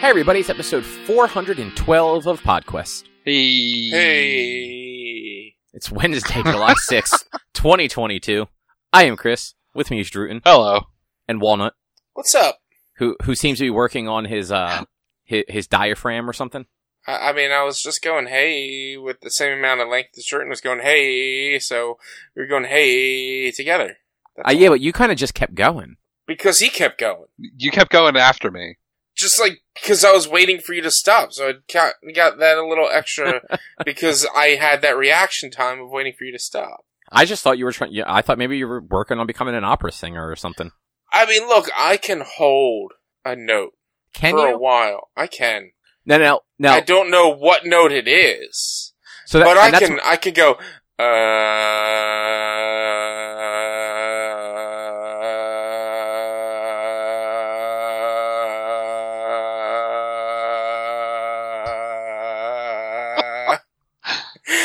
Hey everybody, it's episode 412 of PodQuest. Hey. Hey. It's Wednesday, July 6th, 2022. I am Chris, with me is Druten Hello. and Walnut, What's up? who who seems to be working on his uh his, his diaphragm or something. I, I mean, I was just going hey with the same amount of length the shirt was going hey, so we were going hey together. That's Uh, all. yeah, but you kind of just kept going. because he kept going. You kept going after me. Just like because I was waiting for you to stop, so I got, got that a little extra because I had that reaction time of waiting for you to stop. I just thought you were trying. Yeah, I thought maybe you were working on becoming an opera singer or something. I mean, look, I can hold a note Can for a while. I can. No, no, no. I don't know what note it is. So that, but I can I can go uh,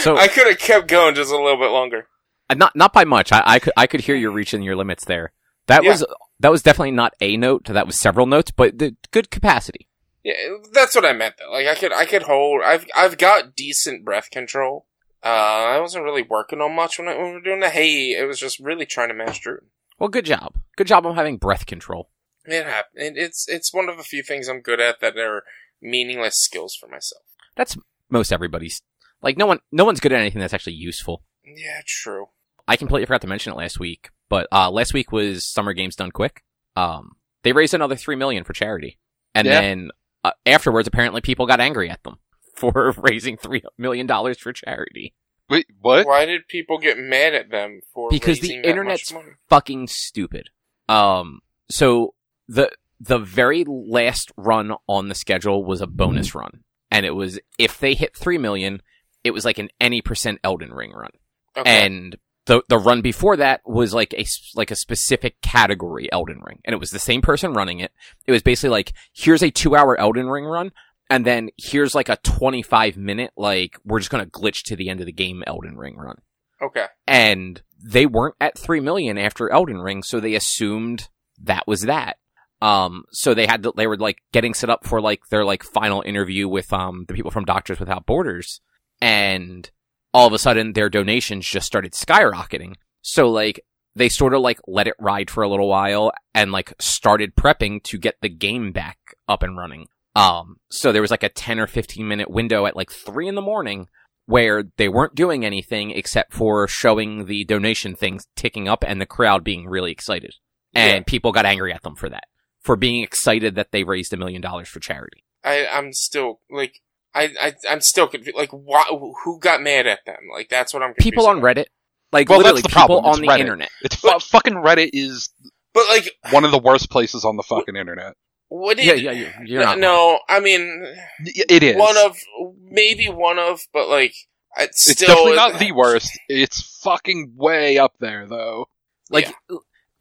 so I could have kept going just a little bit longer. Uh, not not by much. I, I could I could hear you reaching your limits there. That Yeah. was that was definitely not a note. That was several notes, but the good capacity. Yeah, that's what I meant though. Like I could I could hold I've I've got decent breath control. Uh I wasn't really working on much when, I, when we were doing the hey. It was just really trying to manage Drew. Well, good job. Good job on having breath control. It happened. It's it's one of the few things I'm good at that are meaningless skills for myself. That's most everybody's. Like no one no one's good at anything that's actually useful. Yeah, true. I completely forgot to mention it last week, but uh, last week was Summer Games Done Quick. Um, they raised another three million for charity, and Yeah. then uh, afterwards, apparently, people got angry at them for raising three million dollars for charity Wait, what? Why did people get mad at them for because the raising that internet's much money? fucking stupid. Um, so the the very last run on the schedule was a bonus run, and it was if they hit three million, it was like an any percent Elden Ring run. Okay. and the the run before that was like a like a specific category Elden Ring, and it was the same person running it. It was basically like here's a two hour Elden Ring run, and then here's like a twenty five minute like we're just gonna glitch to the end of the game Elden Ring run, okay. and they weren't at three million after Elden Ring, so they assumed that was that. Um, so they had to, they were like getting set up for like their like final interview with um the people from Doctors Without Borders, and all of a sudden their donations just started skyrocketing. So like they sort of like let it ride for a little while and like started prepping to get the game back up and running. Um, so there was like a 10 or 15 minute window at like three in the morning where they weren't doing anything except for showing the donation things ticking up and the crowd being really excited. And Yeah. people got angry at them for that. For being excited that they raised a million dollars for charity. I I'm still like I I I'm still confused. Like, why, who got mad at them? Like, that's what I'm. confused People on about. Reddit, like Well, literally that's the people problem. on the It's Reddit. internet. It's fu- fucking Reddit is But like, one of the worst places on the fucking internet. what did? Yeah, yeah, you- you're not. no, I mean, It is. one of maybe one of, but like, it's, It's still definitely not the worst. It's fucking way up there, though. Like,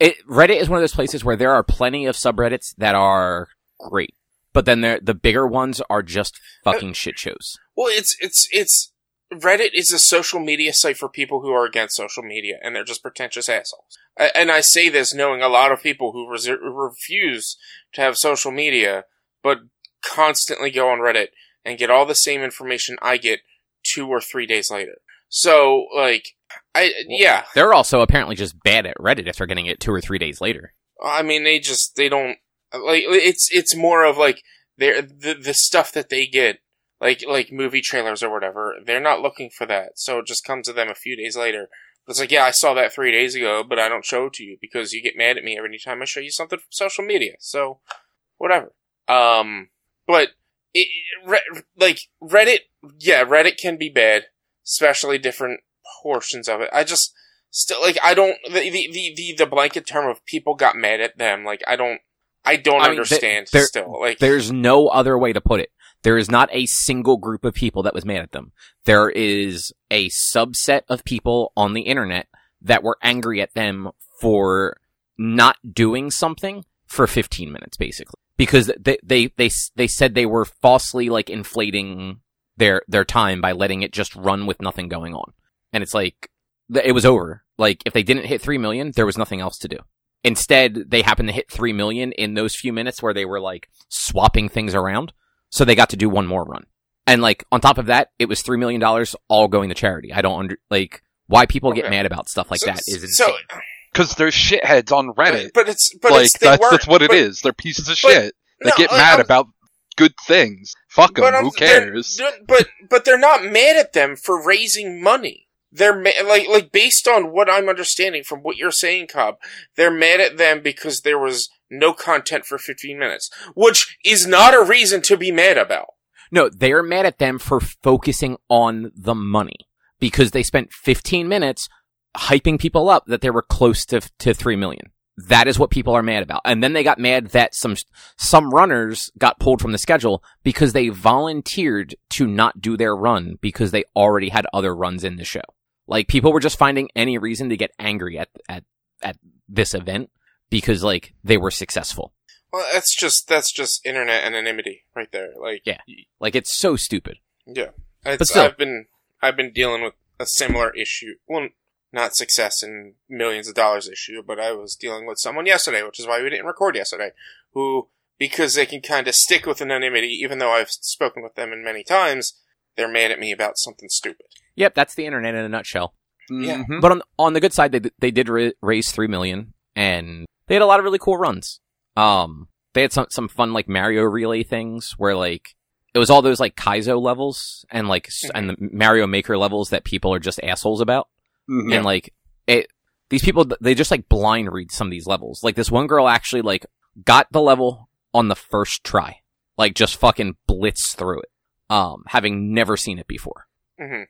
it, Reddit is one of those places where there are plenty of subreddits that are great, but then the bigger ones are just uh, fucking shit shows. Well, it's it's it's Reddit is a social media site for people who are against social media, and they're just pretentious assholes. And I say this knowing a lot of people who res- refuse to have social media, but constantly go on Reddit and get all the same information I get two or three days later. So, like, I yeah, They're also apparently just bad at Reddit if they're getting it two or three days later. I mean, they just they don't like it's it's more of like they're the the stuff that they get like like movie trailers or whatever. They're not looking for that, so it just comes to them a few days later. It's like, yeah, I saw that three days ago, but I don't show it to you because you get mad at me every time I show you something from social media. So whatever. Um, but it, Re- like Reddit, yeah, Reddit can be bad, especially different portions of it. I just still like I don't the the, the, the blanket term of people got mad at them. Like I don't I don't I mean, understand there- still. Like There's no other way to put it. There is not a single group of people that was mad at them. There is a subset of people on the internet that were angry at them for not doing something for 15 minutes, basically, because they they they they said they were falsely like inflating their their time by letting it just run with nothing going on, and it's like it was over. Like if they didn't hit three million, there was nothing else to do. Instead, they happened to hit three million in those few minutes where they were like swapping things around. So they got to do one more run. And like on top of that, it was three million dollars all going to charity. I don't under like why people get Okay. mad about stuff like So- that is insane. so. Because they're shitheads on Reddit. But, but it's but like it's, that's that's what it but- is. They're pieces of but- shit. They no, get mad I'm- about good things. Fuck them. But I'm- Who they're- cares? they're- but but they're not mad at them for raising money. They're ma- like like based on what I'm understanding from what you're saying, Cobb. They're mad at them because there was no content for 15 minutes, which is not a reason to be mad about. No, they are mad at them for focusing on the money because they spent 15 minutes hyping people up that they were close to to 3 million. That is what people are mad about. And then they got mad that some some runners got pulled from the schedule because they volunteered to not do their run because they already had other runs in the show. Like people were just finding any reason to get angry at at at this event because like they were successful. Well, that's just that's just internet anonymity right there. Like Yeah. Like it's so stupid. yeah. It's, But still. I've been I've been dealing with a similar issue. Well, not success in millions of dollars issue, but I was dealing with someone yesterday, which is why we didn't record yesterday. Who, because they can kind of stick with anonymity, even though I've spoken with them in many times, they're mad at me about something stupid. Yep, that's the internet in a nutshell. Yeah. Mhm. But on on the good side, they they did ra- raise three million, and they had a lot of really cool runs. Um, they had some some fun like Mario relay things where like it was all those like Kaizo levels and like s and the Mario Maker levels that people are just assholes about, Mhm. and like it. These people they just like blind read some of these levels. Like this one girl actually like got the level on the first try, like just fucking blitz through it, um, having never seen it before. Hmm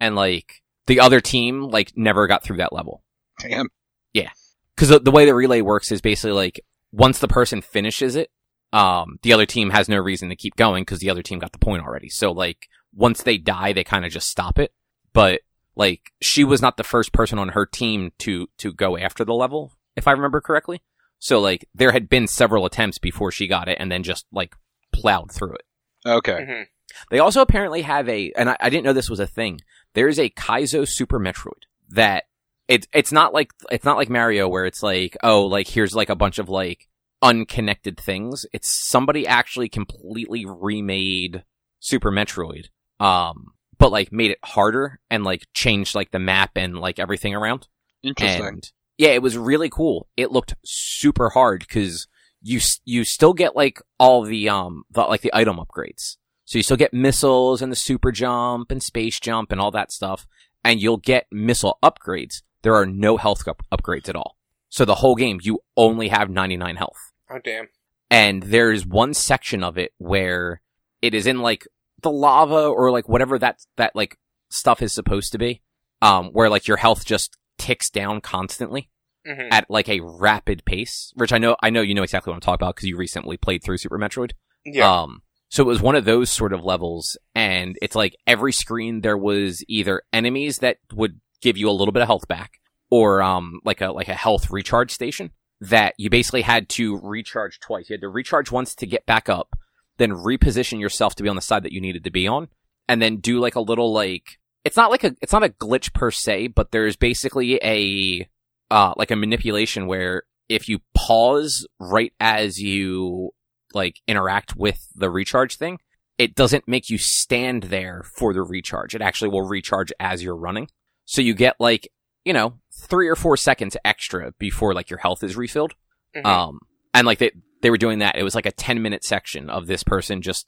and like the other team like never got through that level. Damn. Yeah. because the, the way the relay works is basically like once the person finishes it um the other team has no reason to keep going because the other team got the point already. So like once they die they kind of just stop it. But like she was not the first person on her team to to go after the level if i remember correctly. So like there had been several attempts before she got it and then just like plowed through it. Okay. hmm they also apparently have a, and I, I didn't know this was a thing. There's a Kaizo Super Metroid that it's it's not like it's not like Mario where it's like oh like here's like a bunch of like unconnected things. It's somebody actually completely remade Super Metroid, um, but like made it harder and like changed like the map and like everything around. Interesting. And yeah, it was really cool. It looked super hard because you you still get like all the um the, like the item upgrades. So you still get missiles and the super jump and space jump and all that stuff, and you'll get missile upgrades. There are no health up- upgrades at all. So the whole game you only have 99 health. Oh damn. And there's one section of it where it is in like the lava or like whatever that that like stuff is supposed to be. Um, where like your health just ticks down constantly hmm at like a rapid pace, which I know I know you know exactly what I'm talking about because you recently played through Super Metroid. Yeah. Um, so it was one of those sort of levels, and it's like every screen there was either enemies that would give you a little bit of health back, or um, like a like a health recharge station that you basically had to recharge twice. You had to recharge once to get back up, then reposition yourself to be on the side that you needed to be on, and then do like a little like it's not like a it's not a glitch per se, but there's basically a uh like a manipulation where if you pause right as you like interact with the recharge thing, it doesn't make you stand there for the recharge. It actually will recharge as you're running. So you get like, you know, three or four seconds extra before like your health is refilled. Mhm. Um, and like they, they were doing that. It was like a 10 minute section of this person just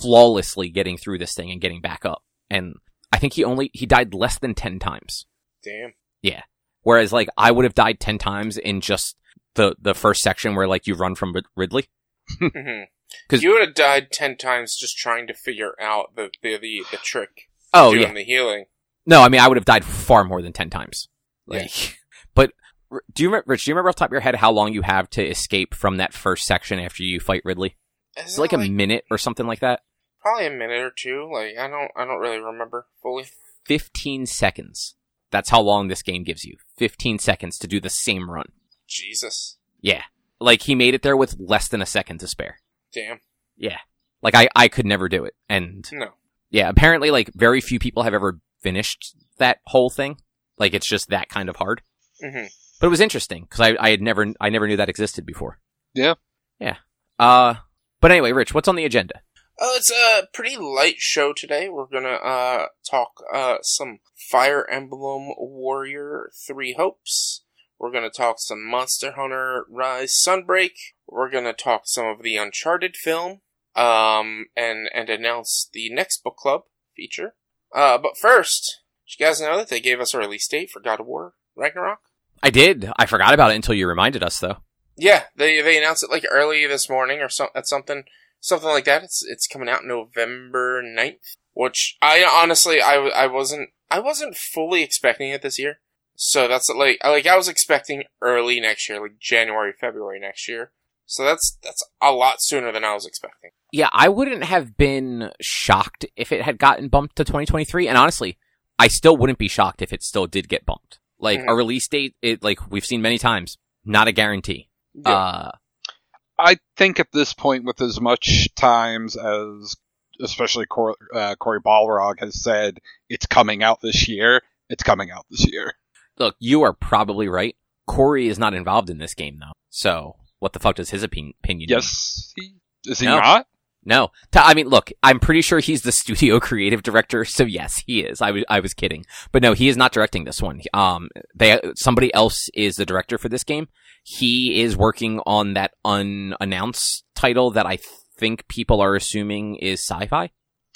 flawlessly getting through this thing and getting back up. And I think he only, he died less than 10 times. damn. Yeah. Whereas like I would have died 10 times in just the, the first section where like you run from Rid- Ridley. Hmm 'Cause- you would have died ten times just trying to figure out the the the, the trick. Oh doing yeah. the healing. No, I mean I would have died far more than 10 times. Like, but do you remember, Rich, do you remember off the top of your head how long you have to escape from that first section after you fight Ridley? Is Is it like a minute or something like that? probably a minute or two. Like I don't I don't really remember fully. 15 seconds. That's how long this game gives you. 15 seconds to do the same run. Jesus. Yeah. Like he made it there with less than a second to spare. Damn. Yeah. Like I, I could never do it. And No. yeah, apparently like very few people have ever finished that whole thing. Like it's just that kind of hard. hmm But it was interesting because I, I had never, I never knew that existed before. Yeah. Yeah. Uh, but anyway, Rich, what's on the agenda? Oh, it's a pretty light show today. We're gonna uh talk uh some Fire Emblem Warrior Three Hopes. We're gonna talk some Monster Hunter Rise Sunbreak. We're gonna talk some of the Uncharted film. Um, and and announce the next book club feature. Uh, but first, did you guys know that they gave us a release date for God of War Ragnarok? I did. I forgot about it until you reminded us, though. Yeah, they they announced it like early this morning or so, at something something like that. It's it's coming out November 9th, which I honestly I, I wasn't I wasn't fully expecting it this year. So that's like like I was expecting early next year, like January February next year. So that's that's a lot sooner than I was expecting. Yeah, I wouldn't have been shocked if it had gotten bumped to 2023, and honestly, I still wouldn't be shocked if it still did get bumped. Like Mhm. a release date, it like we've seen many times, not a guarantee. Yeah. Uh, I think at this point, with as much times as especially Cor- uh, Cory Barlog has said, it's coming out this year. It's coming out this year. Look, you are probably right. Cory is not involved in this game though, so what the fuck does his opinion? opinion mean? Yes, he is he No. not? No. I mean, look, I'm pretty sure he's the studio creative director, so yes, he is. I was, I was kidding. But no, he is not directing this one. Um, they, somebody else is the director for this game. He is working on that unannounced title that I think people are assuming is sci-fi.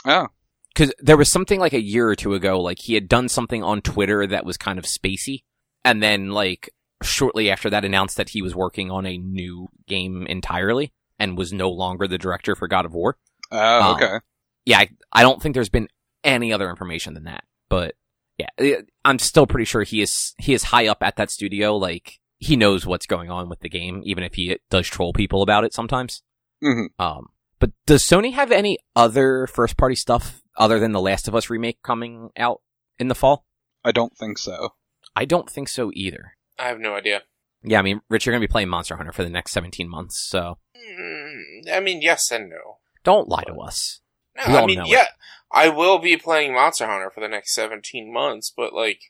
Oh, Cause there was something like a year or two ago, like he had done something on Twitter that was kind of spacey. And then like shortly after that announced that he was working on a new game entirely and was no longer the director for God of War oh, Um, okay. yeah, I, I don't think there's been any other information than that. But yeah, eh, I'm still pretty sure he is he is high up at that studio. Like he knows what's going on with the game, even if he does troll people about it sometimes. hmm Um, but does Sony have any other first party stuff other than the Last of Us remake coming out in the fall? I don't think so. I don't think so either. I have no idea. Yeah, I mean, Rich, you're gonna be playing Monster Hunter for the next 17 months, so Mm, I mean, yes and no. don't lie to us. No, We I all mean, know it. yeah, I will be playing Monster Hunter for the next 17 months, but like,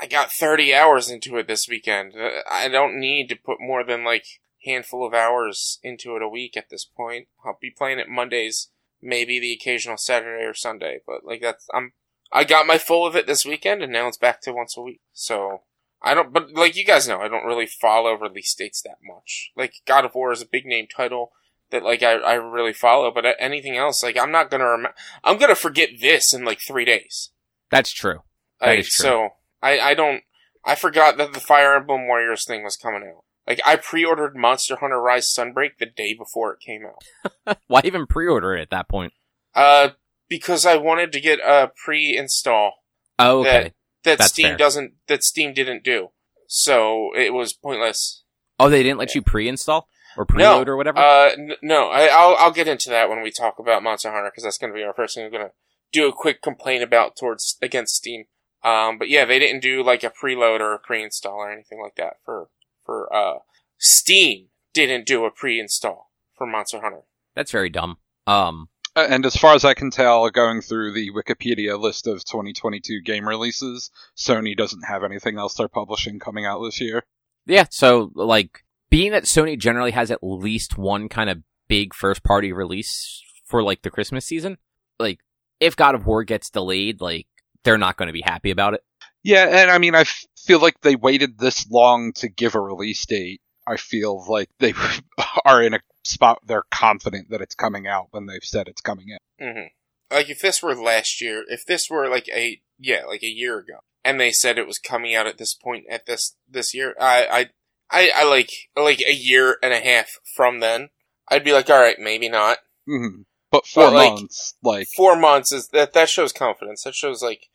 I got 30 hours into it this weekend. Uh, I don't need to put more than like handful of hours into it a week at this point. I'll be playing it Mondays, maybe the occasional Saturday or Sunday, but like that's I'm I got my full of it this weekend and now it's back to once a week. So I don't but like you guys know, I don't really follow release dates that much. Like God of War is a big name title that like I, I really follow, but anything else, like I'm not gonna rem- I'm gonna forget this in like three days. That's true. That Like, is true. So I I don't I forgot that the Fire Emblem Warriors thing was coming out. Like I pre-ordered Monster Hunter Rise Sunbreak the day before it came out. Why even pre-order it at that point? Uh, because I wanted to get a pre-install Oh, okay. that That's Steam fair. doesn't that Steam didn't do, so it was pointless. Oh, they didn't let you pre-install or preload or whatever. Uh, n- no, I, I'll I'll get into that when we talk about Monster Hunter because that's going to be our first thing we're going to do a quick complaint about towards against Steam. Um, but yeah, they didn't do like a preload or a pre-install or anything like that for for uh Steam didn't do a pre-install for Monster Hunter. That's very dumb. Um, Uh, And as far as I can tell, going through the Wikipedia list of 2022 game releases, Sony doesn't have anything else they're publishing coming out this year. yeah. So, like, being that Sony generally has at least one kind of big first-party release for like the Christmas season, like, if God of War gets delayed, like, they're not going to be happy about it. Yeah, and I mean, I f- feel like they waited this long to give a release date. I feel like they are in a spot they're confident that it's coming out when they've said it's coming out. hmm Like if this were last year, if this were like a yeah, like a year ago, and they said it was coming out at this point at this this year, I I I, I like like a year and a half from then, I'd be like, all right, maybe not. hmm But four But, like- months, like, Four months is that that shows confidence. That shows like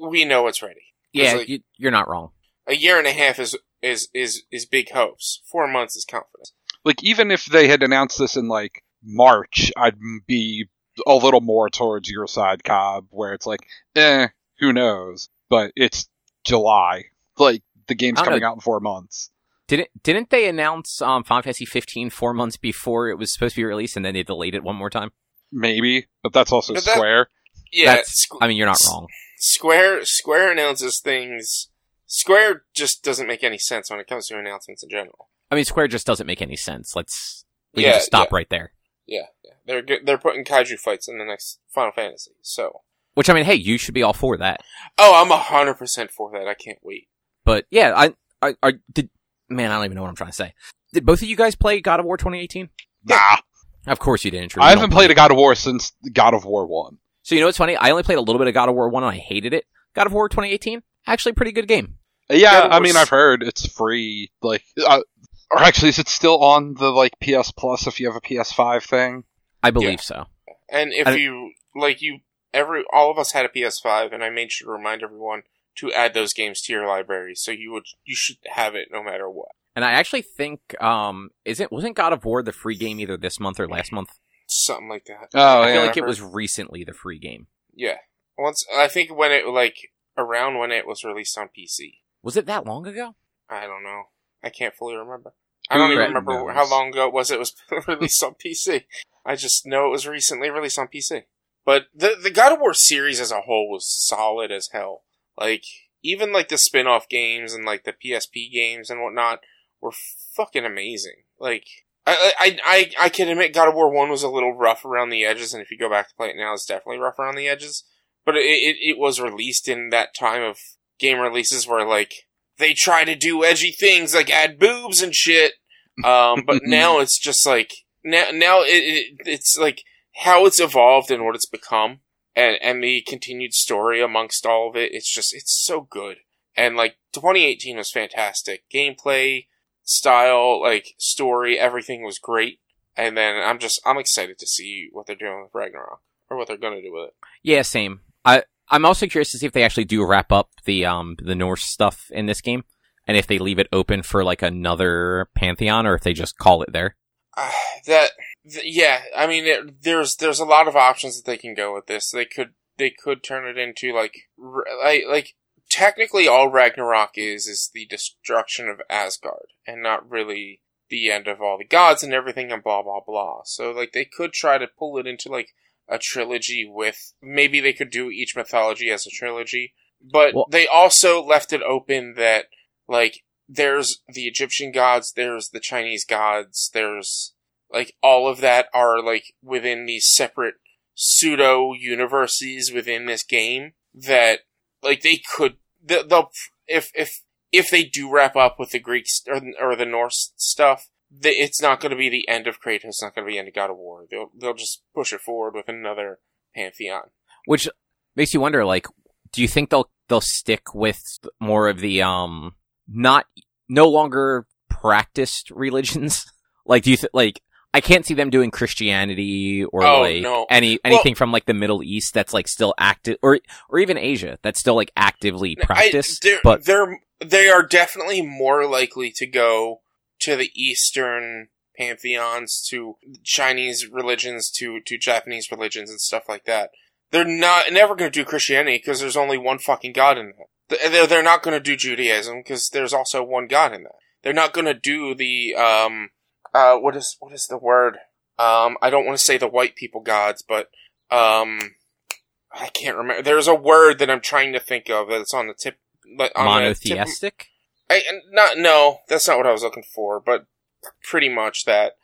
we know it's ready. Yeah, like- you, you're not wrong. A year and a half is is is is big hopes. Four months is confidence. like even if they had announced this in like March, I'd be a little more towards your side, Cobb, where it's like, eh, who knows? But it's July. Like the game's coming know. out in four months. Didn't didn't they announce um, Final Fantasy 15 four months before it was supposed to be released, and then they delayed it one more time? Maybe, but that's also But that- Square. Yeah, That's- Squ- I mean, you're not wrong. Square Square announces things. Square just doesn't make any sense when it comes to announcements in general. I mean, Square just doesn't make any sense. Let's we Yeah, can just stop right there. Yeah, yeah. they're good. they're putting kaiju fights in the next Final Fantasy. So, Which I mean, hey, you should be all for that. oh, I'm hundred percent for that. I can't wait. But yeah, I, I, I did. Man, I don't even know what I'm trying to say. Did both of you guys play God of War 2018? Nah, Of course you didn't. Drew. I haven't don't played a God of War since God of War One. So you know what's funny? I only played a little bit of God of War 1 and I hated it. God of War 2018, actually pretty good game. Yeah, I mean, I've heard it's free. Like, uh, or actually, is it still on the like PS Plus if you have a PS5 thing? I believe so. And if I- you like, you every all of us had a PS5, and I made sure to remind everyone to add those games to your library. So you would you should have it no matter what. And I actually think, um, isn't, wasn't God of War the free game either this month or last month? Something like that. Oh, I feel yeah. like it was recently the free game. Yeah. Once I think when it like around when it was released on PC. Was it that long ago? I don't know. I can't fully remember. I don't even remember knows? how long ago it was it was released on PC. I just know it was recently released on PC. But the the God of War series as a whole was solid as hell. Like even like the spin-off games and like the PSP games and whatnot were fucking amazing. Like I I I I can admit God of War One was a little rough around the edges, and if you go back to play it now, it's definitely rough around the edges. But it it, it was released in that time of game releases where like they try to do edgy things like add boobs and shit. Um, but now it's just like now now it, it it's like how it's evolved and what it's become, and and the continued story amongst all of it. It's just it's so good. And like 2018 was fantastic. Gameplay, style, like story, everything was great. And then I'm just I'm excited to see what they're doing with Ragnarok or what they're gonna do with it. Yeah, same. I, I'm also curious to see if they actually do wrap up the, um, the Norse stuff in this game. And if they leave it open for like another Pantheon or if they just call it there. Uh, that th- yeah, I mean it, there's there's a lot of options that they can go with this. They could they could turn it into like like like technically all Ragnarok is is the destruction of Asgard and not really the end of all the gods and everything and blah blah blah. So like they could try to pull it into like a trilogy with maybe they could do each mythology as a trilogy, but Well- they also left it open that like there's the Egyptian gods, there's the Chinese gods, there's like all of that are like within these separate pseudo universes within this game that like they could they'll if if if they do wrap up with the Greeks or, or the Norse stuff, it's not going to be the end of Kratos. It's not going to be the end of God of War. They'll they'll just push it forward with another pantheon. Which makes you wonder, like, do you think they'll, they'll stick with more of the, um, not, no longer practiced religions? like, do you th- like, I can't see them doing Christianity or Oh, like no. any anything from like the Middle East that's like still active or or even Asia that's still like actively practiced. I, they're, but they're they are definitely more likely to go to the Eastern pantheons, to Chinese religions, to to Japanese religions and stuff like that. They're not never going to do Christianity because there's only one fucking god in that. They're they're not going to do Judaism because there's also one god in that. They're not going to do the um uh what is what is the word um I don't want to say the white people gods, but um I can't remember. There's a word that I'm trying to think of that's on the tip. like, on the tip- monotheistic. I, not no, that's not what I was looking for, but pretty much that.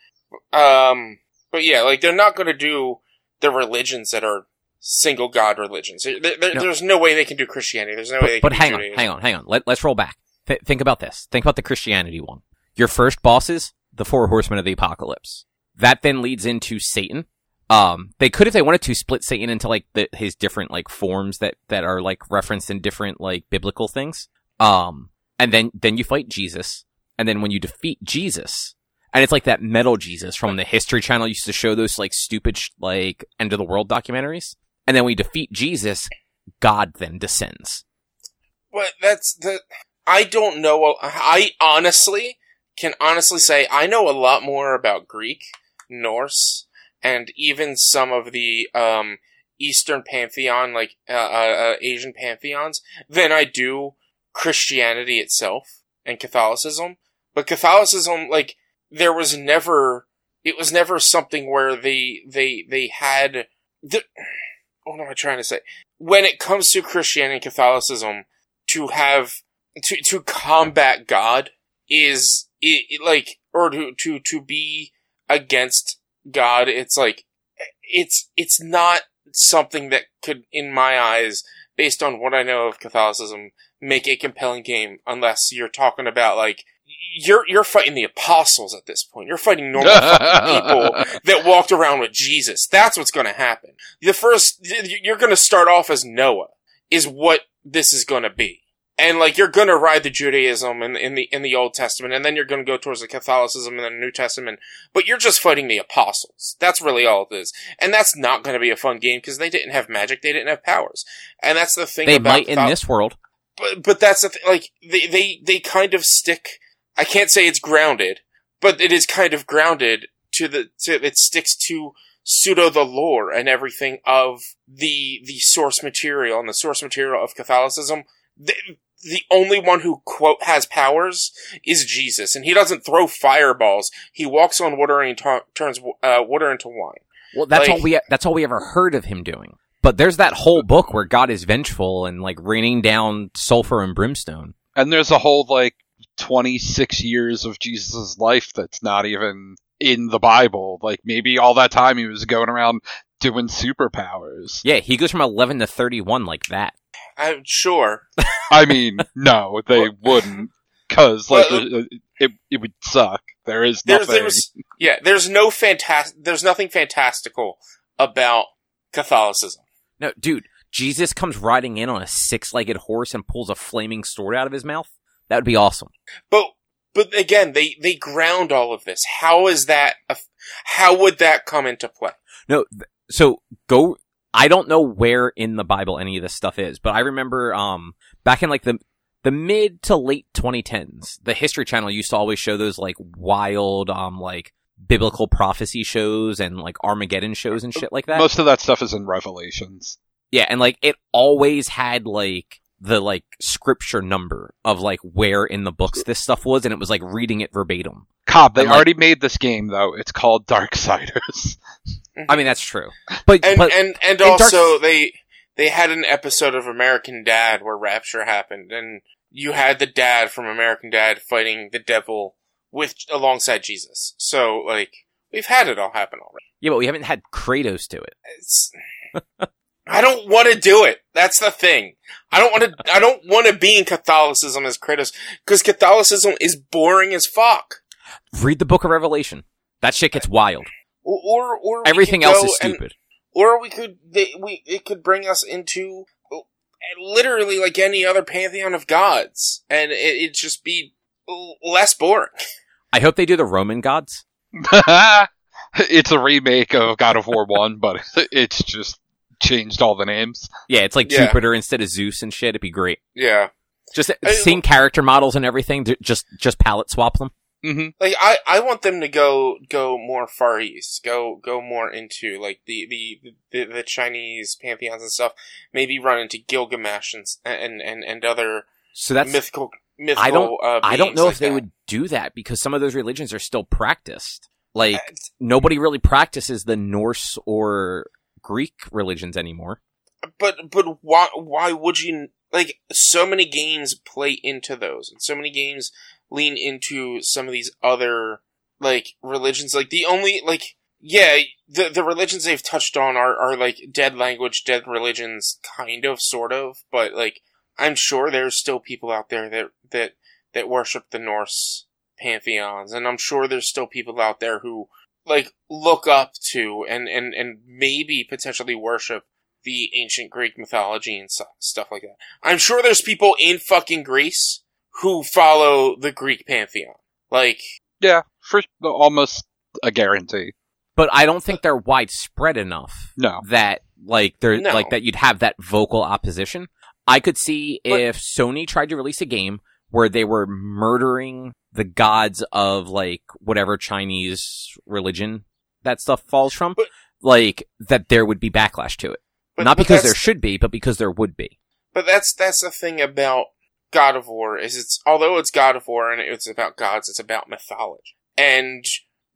Um, but yeah, like they're not going to do the religions that are single god religions. There, there- No. There's no way they can do Christianity. There's no way they But, can but do hang on, hang on, hang on. Let, let's roll back. Th- think about this. Think about the Christianity one. Your first bosses, the four horsemen of the apocalypse. That then leads into Satan. Um, they could, if they wanted to, split Satan into like the, his different like forms that that are like referenced in different like biblical things. Um, and then then you fight Jesus, and then when you defeat Jesus, and it's like that metal Jesus from the History Channel used to show those like stupid like end of the world documentaries. And then we defeat Jesus, God then descends. But that's the. I don't know. I honestly can honestly say I know a lot more about Greek, Norse, and even some of the um, Eastern pantheon, like uh, uh, uh, Asian pantheons, than I do Christianity itself and Catholicism. But Catholicism, like, there was never. It was never something where they they they had. The, what am I trying to say? When it comes to Christianity and Catholicism, to have to to combat God is it, it, like or to to to be against God. It's like it's it's not something that could, in my eyes, based on what I know of Catholicism, make a compelling game unless you're talking about like you're you're fighting the apostles at this point. You're fighting normal people that walked around with Jesus. That's what's going to happen. The first you're going to start off as Noah is what this is going to be. And like you're going to ride the Judaism in, in the in the Old Testament and then you're going to go towards the Catholicism in the New Testament, but you're just fighting the apostles. That's really all it is. And that's not going to be a fun game because they didn't have magic, they didn't have powers. And that's the thing They might in this world. but but that's the thing. Like they they they kind of stick. I can't say it's grounded, but it is kind of grounded to the to it sticks to pseudo the lore and everything of the the source material and the source material of Catholicism. The, the only one who quote has powers is Jesus, and he doesn't throw fireballs. He walks on water and he tu- turns uh, water into wine. Well, that's Like- all we that's all we ever heard of him doing. But there's that whole book where God is vengeful and like raining down sulfur and brimstone. And there's a whole like 26 years of Jesus' life that's not even in the Bible. Like maybe all that time he was going around doing superpowers. Yeah, he goes from 11 to 31 like that. I'm sure. I mean, no, they wouldn't, because like Well, it, it, it would suck. There is there's nothing. there's yeah there's no fantastic there's nothing fantastical about Catholicism. No, dude, Jesus comes riding in on a six-legged horse and pulls a flaming sword out of his mouth. That would be awesome. But but again they they ground all of this. How is that? A, how would that come into play? No, th- so go. I don't know where in the Bible any of this stuff is, but I remember um back in like the the mid to late 2010s, the History Channel used to always show those like wild um like biblical prophecy shows and like Armageddon shows and shit like that. Most of that stuff is in Revelations. Yeah, and like it always had like the like scripture number of like where in the books this stuff was, and it was like reading it verbatim. Cobb, they And, like- already made this game though. It's called Dark Darksiders. Mm-hmm. I mean, that's true, but And but and and in Dark- also they they had an episode of American Dad where Rapture happened, and you had the dad from American Dad fighting the devil with alongside Jesus. So like we've had it all happen already. yeah, but we haven't had Kratos do it. It's, I don't want to do it. That's the thing. I don't want to. I don't want to be in Catholicism as Kratos because Catholicism is boring as fuck. Read the Book of Revelation. That shit gets wild. Or or, or Everything else go is and- stupid. or we could they, we it could bring us into literally like any other pantheon of gods, and it, it'd just be less boring. I hope they do the Roman gods. it's a remake of God of War One, but it's just changed all the names. Yeah, it's like Yeah. Jupiter instead of Zeus and shit. It'd be great. Yeah, Just I- same character models and everything. Just just palette swap them. hmm like I, I want them to go go more far east, go go more into like the the the, the Chinese pantheons and stuff. Maybe run into Gilgamesh and and and, and other So that's mythical mythical. I don't- uh, I don't know like if they would do that because some of those religions are still practiced. Like Uh, nobody really practices the Norse or Greek religions anymore. but but why why would you like so many games play into those and so many games lean into some of these other like religions like the only like yeah the the religions they've touched on are are like dead language dead religions kind of sort of but like i'm sure there's still people out there that that that worship the norse pantheons and i'm sure there's still people out there who like look up to and and and maybe potentially worship the ancient Greek mythology and su- stuff like that. I'm sure there's people in fucking Greece who follow the Greek pantheon. Like, Yeah, for almost a guarantee. But I don't think they're widespread enough No. that like they're No. like that you'd have that vocal opposition. I could see But- if Sony tried to release a game where they were murdering the gods of like whatever Chinese religion that stuff falls from, But- like that there would be backlash to it. but, Not but because there should be, but because there would be. But that's that's the thing about God of War is it's although it's God of War and it's about gods, it's about mythology. And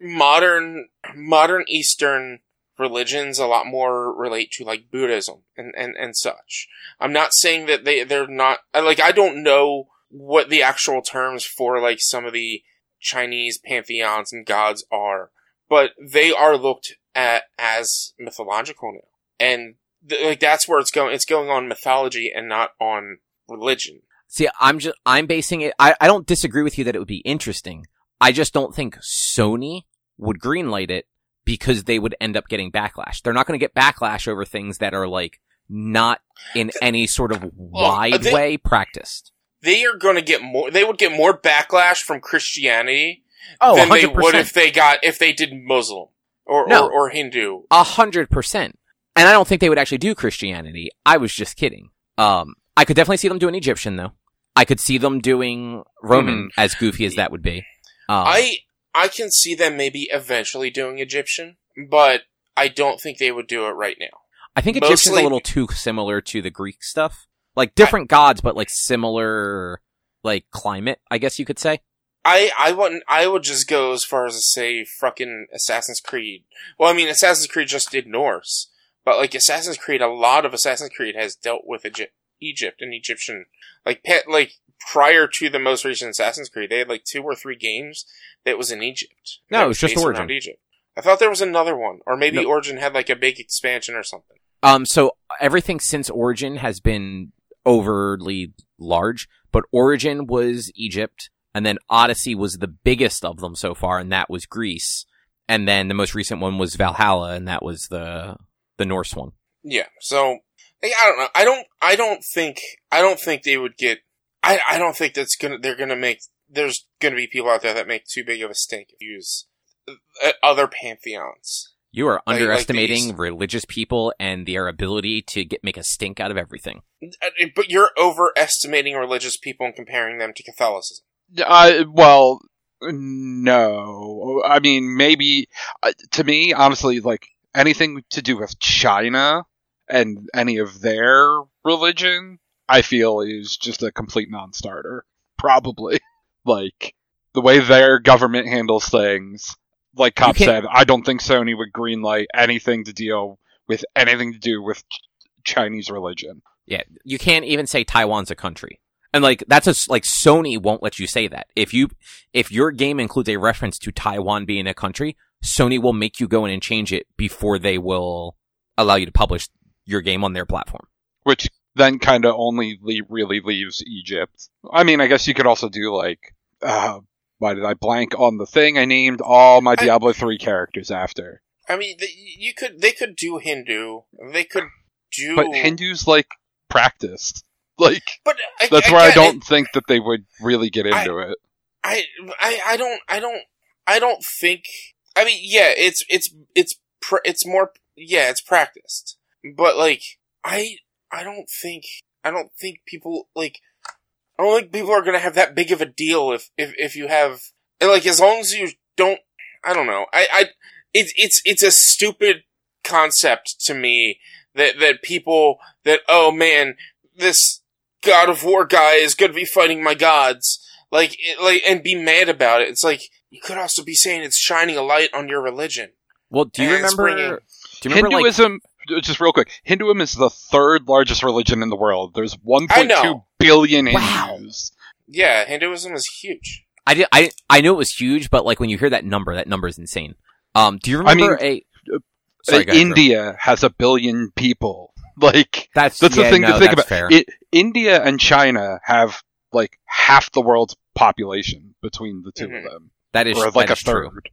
modern modern Eastern religions a lot more relate to like Buddhism and, and, and such. I'm not saying that they they're not like I don't know what the actual terms for like some of the Chinese pantheons and gods are, but they are looked at as mythological now, and th- like that's where it's going. It's going on mythology and not on religion. See, I'm just I'm basing it. I I don't disagree with you that it would be interesting. I just don't think Sony would greenlight it because they would end up getting backlash. They're not going to get backlash over things that are like not in any sort of wide they- way practiced. They are going to get more. They would get more backlash from Christianity Oh, than they 100%. would if they got if they did Muslim or No. or, or Hindu. A hundred percent. And I don't think they would actually do Christianity. I was just kidding. Um, I could definitely see them doing Egyptian though. I could see them doing Roman, as goofy as that would be. Um, I I can see them maybe eventually doing Egyptian, but I don't think they would do it right now. I think Egyptian's mostly- a little too similar to the Greek stuff. Like different gods, but like similar, like climate, I guess you could say. I I wouldn't. I would just go as far as to say fucking Assassin's Creed. Well, I mean, Assassin's Creed just did Norse, but like Assassin's Creed, a lot of Assassin's Creed has dealt with Egypt, Egypt and Egyptian. Like pet, like prior to the most recent Assassin's Creed, they had like two or three games that was in Egypt. No, it was just Origin. Egypt. I thought there was another one, or maybe No. Origin had like a big expansion or something. Um, so everything since Origin has been overly large, but Origin was Egypt, and then Odyssey was the biggest of them so far, and that was Greece. And then the most recent one was Valhalla, and that was the the Norse one. Yeah. So I don't know. I don't. I don't think. I don't think they would get. I. I don't think that's gonna. They're gonna make. There's gonna be people out there that make too big of a stink use uh, other pantheons. You are Like- like underestimating religious people and their ability to get make a stink out of everything. Uh, But you're overestimating religious people and comparing them to Catholicism. I well, no. I mean, maybe uh, to me, honestly, like anything to do with China and any of their religion, I feel is just a complete non-starter. Probably, like the way their government handles things. Like Cobb said, I don't think Sony would greenlight anything to deal with anything to do with Chinese religion. Yeah, you can't even say Taiwan's a country. And like that's a like Sony won't let you say that. If you if your game includes a reference to Taiwan being a country, Sony will make you go in and change it before they will allow you to publish your game on their platform. which then kind of only le- really leaves Egypt. I mean, I guess you could also do like, uh, why did I blank on the thing I named all my I- Diablo three characters after? I mean, the, you could. They could do Hindu. They could do. But Hindus like practiced. Like But uh, I, that's where I don't think that they would really get I- into it. I, I, I don't, I don't, I don't think. I mean, yeah, it's, it's, it's, pr- it's more, yeah, it's practiced, but like, I, I don't think, I don't think people like, I don't think people are gonna have that big of a deal if, if, if you have, like, as long as you don't, I don't know, I, I, it's, it's, it's a stupid concept to me that, that people, that, oh man, this God of War guy is gonna be fighting my gods like it, like and be mad about it. It's like you could also be saying it's shining a light on your religion. Well, do you And remember? bringing- Do you remember like Hinduism, just real quick, Hinduism is the third largest religion in the world. There's 1.2 know. Billion Wow. Hindus. Yeah, Hinduism is huge. I did I I knew it was huge, but like when you hear that number, that number is insane. Um, do you remember I remember mean, a? Uh, Sorry, go ahead, Drew. India has a billion people. Like That's that's yeah, the thing no, to think about. Fair. It, India and China have like half the world's population between the 2 Mhm. of them, that is or like that a is true. third.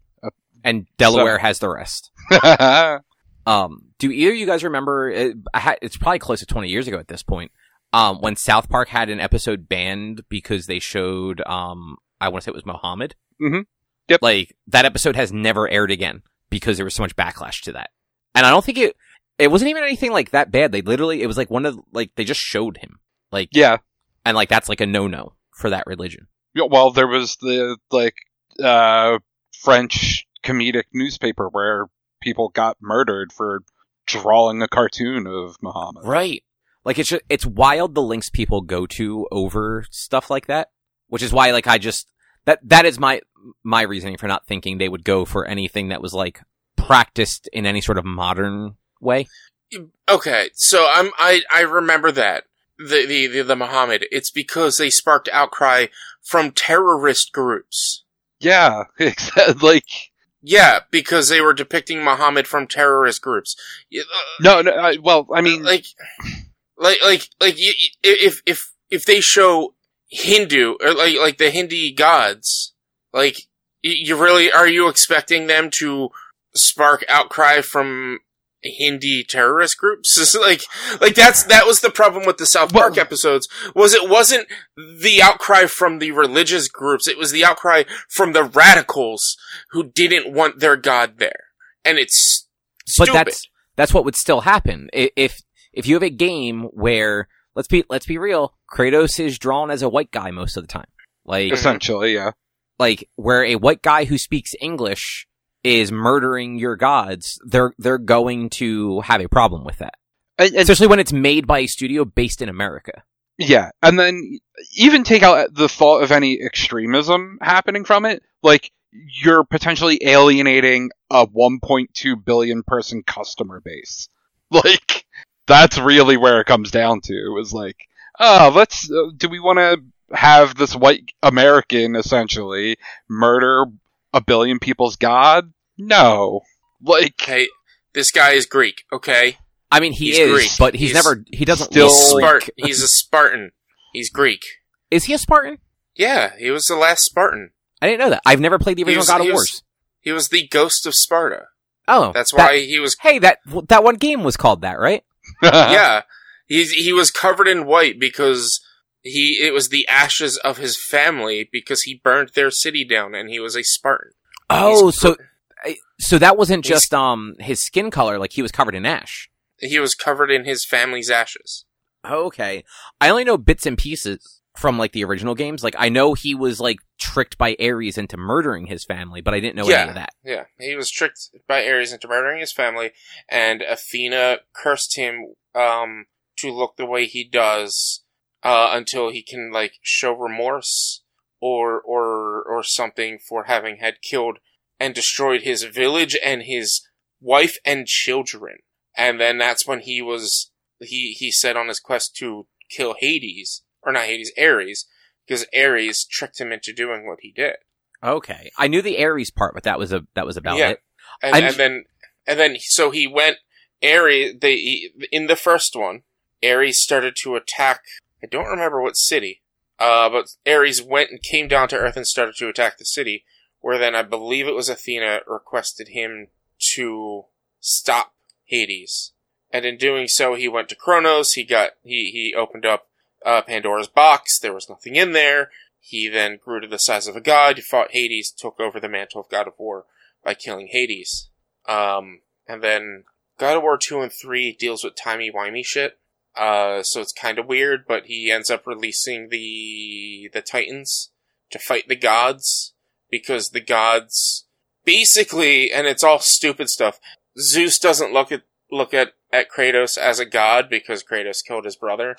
And Delaware has the rest. Um, do either of you guys remember? It, it's probably close to twenty years ago at this point. Um, when South Park had an episode banned because they showed, um, I want to say it was Mohammed. Mhm. Yep. Like that episode has never aired again because there was so much backlash to that. And I don't think it, it wasn't even anything like that bad. They literally, it was like one of, like, they just showed him. Like, yeah. and like that's like a no-no for that religion. Yeah, Well, there was the like uh, French comedic newspaper where people got murdered for drawing a cartoon of Muhammad. Right. Like it's just, it's wild the links people go to over stuff like that, which is why like I just that that is my my reasoning for not thinking they would go for anything that was like practiced in any sort of modern way. Okay, so I'm I I remember that the the the, the Muhammad. It's because they sparked outcry from terrorist groups. Yeah, exactly. Like Yeah, because they were depicting Muhammad from terrorist groups. Uh, No, no. I, well, I mean, like, like, like, like, if if if they show Hindu or like like the Hindi gods, like, you really are you expecting them to spark outcry from Hindi terrorist groups? It's like, like that's that was the problem with the South Park episodes. Was it wasn't the outcry from the religious groups? It was the outcry from the radicals who didn't want their god there, and it's but that's that's what would still happen if if you have a game where let's be let's be real, Kratos is drawn as a white guy most of the time, like essentially, yeah. like where a white guy who speaks English is murdering your gods, they're they're going to have a problem with that, And, and especially when it's made by a studio based in America. Yeah, and then even take out the thought of any extremism happening from it, like you're potentially alienating a 1.2 billion person customer base. Like that's really where it comes down to is like, oh, let's uh, do we want to have this white American essentially murder a billion people's god? No. Like Hey, this guy is Greek, okay? I mean, he He's is, Greek. but he's, He's never he doesn't still- look He's, Spart- he's a Spartan. He's Greek. Is he a Spartan? Yeah, he was the last Spartan. I didn't know that. I've never played the original was- God of he was- Wars. He was the ghost of Sparta. Oh, That's that- why he was. Hey, that that one game was called that, right? yeah, he's he was covered in white because he it was the ashes of his family because he burned their city down and he was a Spartan. Oh, He's so so that wasn't just um his skin color; like he was covered in ash. He was covered in his family's ashes. Okay, I only know bits and pieces from like the original games. Like I know he was like tricked by Ares into murdering his family, but I didn't know Yeah. any of that. Yeah, he was tricked by Ares into murdering his family, and Athena cursed him um, to look the way he does uh, until he can like show remorse or or or something for having had killed and destroyed his village and his wife and children. And then that's when he was he he set on his quest to kill Hades or not Hades Ares because Ares tricked him into doing what he did. Okay, I knew the Ares part, but that was a that was about Yeah. it. and, and then and then so he went Ares they he- in the first one Ares started to attack I don't remember what city uh but Ares went and came down to earth and started to attack the city where then I believe it was Athena requested him to stop Hades and in doing so he went to Kronos he got he he opened up uh, Pandora's box there was nothing in there he then grew to the size of a god fought Hades took over the mantle of God of War by killing Hades. Um, and then God of War 2 and 3 deals with timey-wimey shit. Uh, so it's kind of weird, but he ends up releasing the, the Titans to fight the gods because the gods basically, and it's all stupid stuff. Zeus doesn't look at, look at, at Kratos as a god because Kratos killed his brother.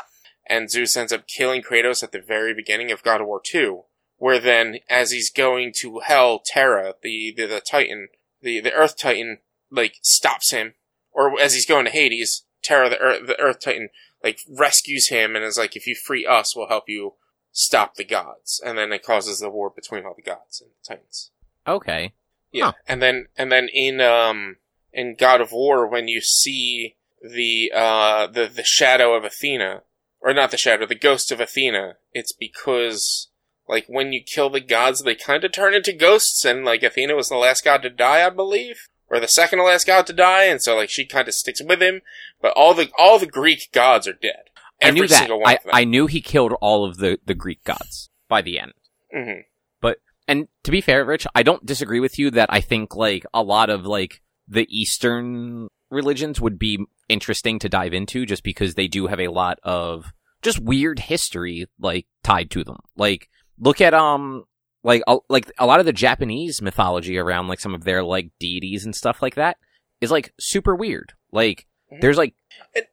And Zeus ends up killing Kratos at the very beginning of God of War 2 where then as he's going to hell, Terra, the, the, the Titan, the, the Earth Titan, like, stops him. Or as he's going to Hades, Terra, the Earth, the Earth Titan, like, rescues him and is like, if you free us, we'll help you stop the gods. And then it causes the war between all the gods and the Titans. Okay, Yeah. Huh. And then, and then in, um, in God of War, when you see the, uh, the, the shadow of Athena, or not the shadow, the ghost of Athena, it's because, like, when you kill the gods, they kind of turn into ghosts, and, like, Athena was the last god to die, I believe? Or the second to last god to die, and so, like, she kind of sticks with him, but all the, all the Greek gods are dead. I knew that. single one I, of them. I knew he killed all of the the Greek gods by the end. hmm But And to be fair, Rich, I don't disagree with you that I think like a lot of like the Eastern religions would be interesting to dive into just because they do have a lot of just weird history like tied to them. Like look at um like a, like a lot of the Japanese mythology around like some of their like deities and stuff like that is like super weird. Like Mhm. there's like and,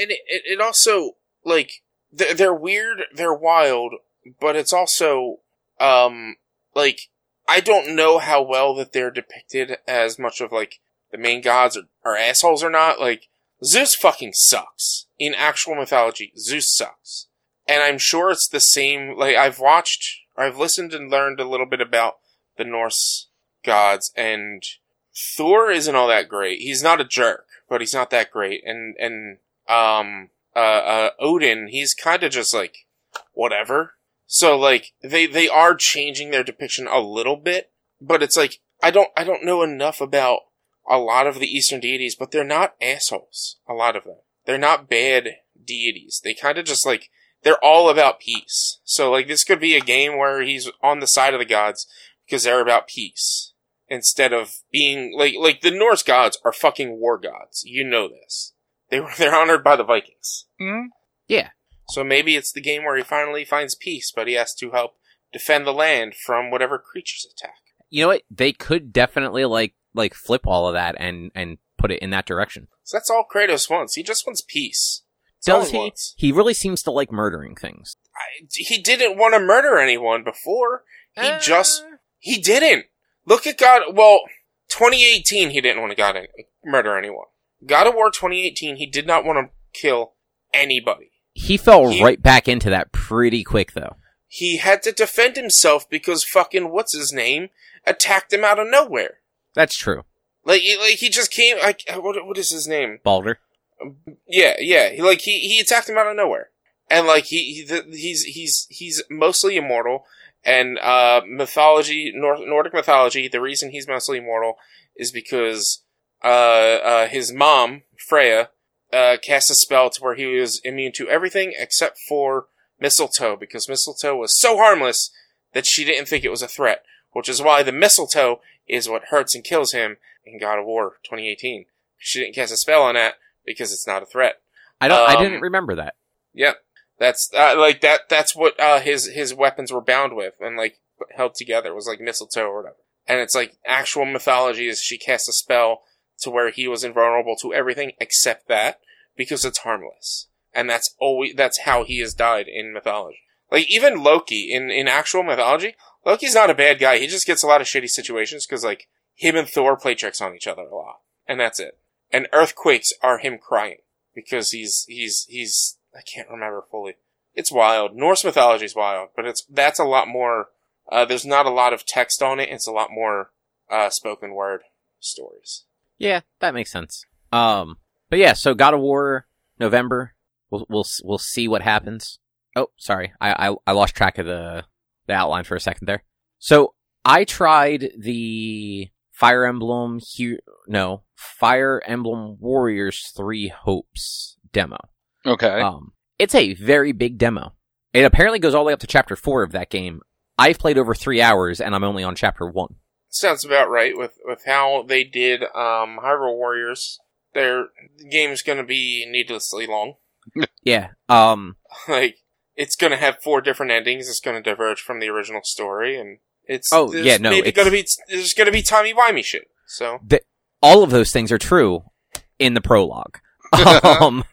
and it, it it also like they're, they're weird they're wild but it's also um like i don't know how well that they're depicted as much of like the main gods are, are assholes or not like zeus fucking sucks in actual mythology zeus sucks and i'm sure it's the same like i've watched i've listened and learned a little bit about the norse gods, and Thor isn't all that great. He's not a jerk, but he's not that great. And and um uh, uh Odin, he's kind of just like whatever. So like they they are changing their depiction a little bit, but it's like I don't I don't know enough about a lot of the Eastern deities, but they're not assholes. A lot of them. They're not bad deities. They kind of just like they're all about peace. So like this could be a game where he's on the side of the gods because they're about peace instead of being like like the Norse gods are fucking war gods. You know this. They were they're honored by the Vikings. Mm? Yeah. So maybe it's the game where he finally finds peace, but he has to help defend the land from whatever creatures attack. You know what? They could definitely like like flip all of that and and put it in that direction. So that's all Kratos wants. He just wants peace. That's Does he? wants. He really seems to like murdering things. I, he didn't want to murder anyone before. He Uh, just he didn't. Look at God. Well, 2018 he didn't want to God murder anyone. God of War 2018 he did not want to kill anybody. he fell He- right back into that pretty quick though. He had to defend himself because fucking what's his name attacked him out of nowhere. That's true. Like, he- like he just came. Like, what, what is his name? Balder. Yeah, yeah. He, like he he attacked him out of nowhere, and like he, he the, he's he's he's mostly immortal. And uh, mythology, Nor- Nordic mythology, the reason he's mostly immortal is because uh, uh, his mom Freya uh, cast a spell to where he was immune to everything except for mistletoe, because mistletoe was so harmless that she didn't think it was a threat. Which is why the mistletoe is what hurts and kills him in God of War 2018. She didn't cast a spell on that because it's not a threat. I don't. I Um, didn't remember that. Yep. That's uh, like that. That's what uh, his his weapons were bound with and like held together was like mistletoe or whatever. And it's like actual mythology is she cast a spell to where he was invulnerable to everything except that because it's harmless. And that's always that's how he has died in mythology. Like even Loki in in actual mythology, Loki's not a bad guy. He just gets a lot of shitty situations because like him and Thor play tricks on each other a lot, and that's it. And earthquakes are him crying because he's he's he's I can't remember fully. It's wild. Norse mythology is wild, but it's that's a lot more. Uh, there's not a lot of text on it. It's a lot more uh, spoken word stories. Yeah, that makes sense. Um, but yeah, so God of War November. We'll we'll we'll see what happens. Oh, sorry, I I, I lost track of the the outline for a second there. So I tried the Fire Emblem Hu- no Fire Emblem Warriors Three Hopes demo. Okay. Um, it's a very big demo. It apparently goes all the way up to chapter four of that game. I've played over three hours and I'm only on chapter one. Sounds about right with with how they did um, Hyrule Warriors. Their game's going to be needlessly long. Yeah. Um, like it's going to have four different endings. It's going to diverge from the original story, and it's Oh, yeah, no, maybe it's- going to be there's going to be Tommy wimey shit. So all of those things are true in the prologue. um,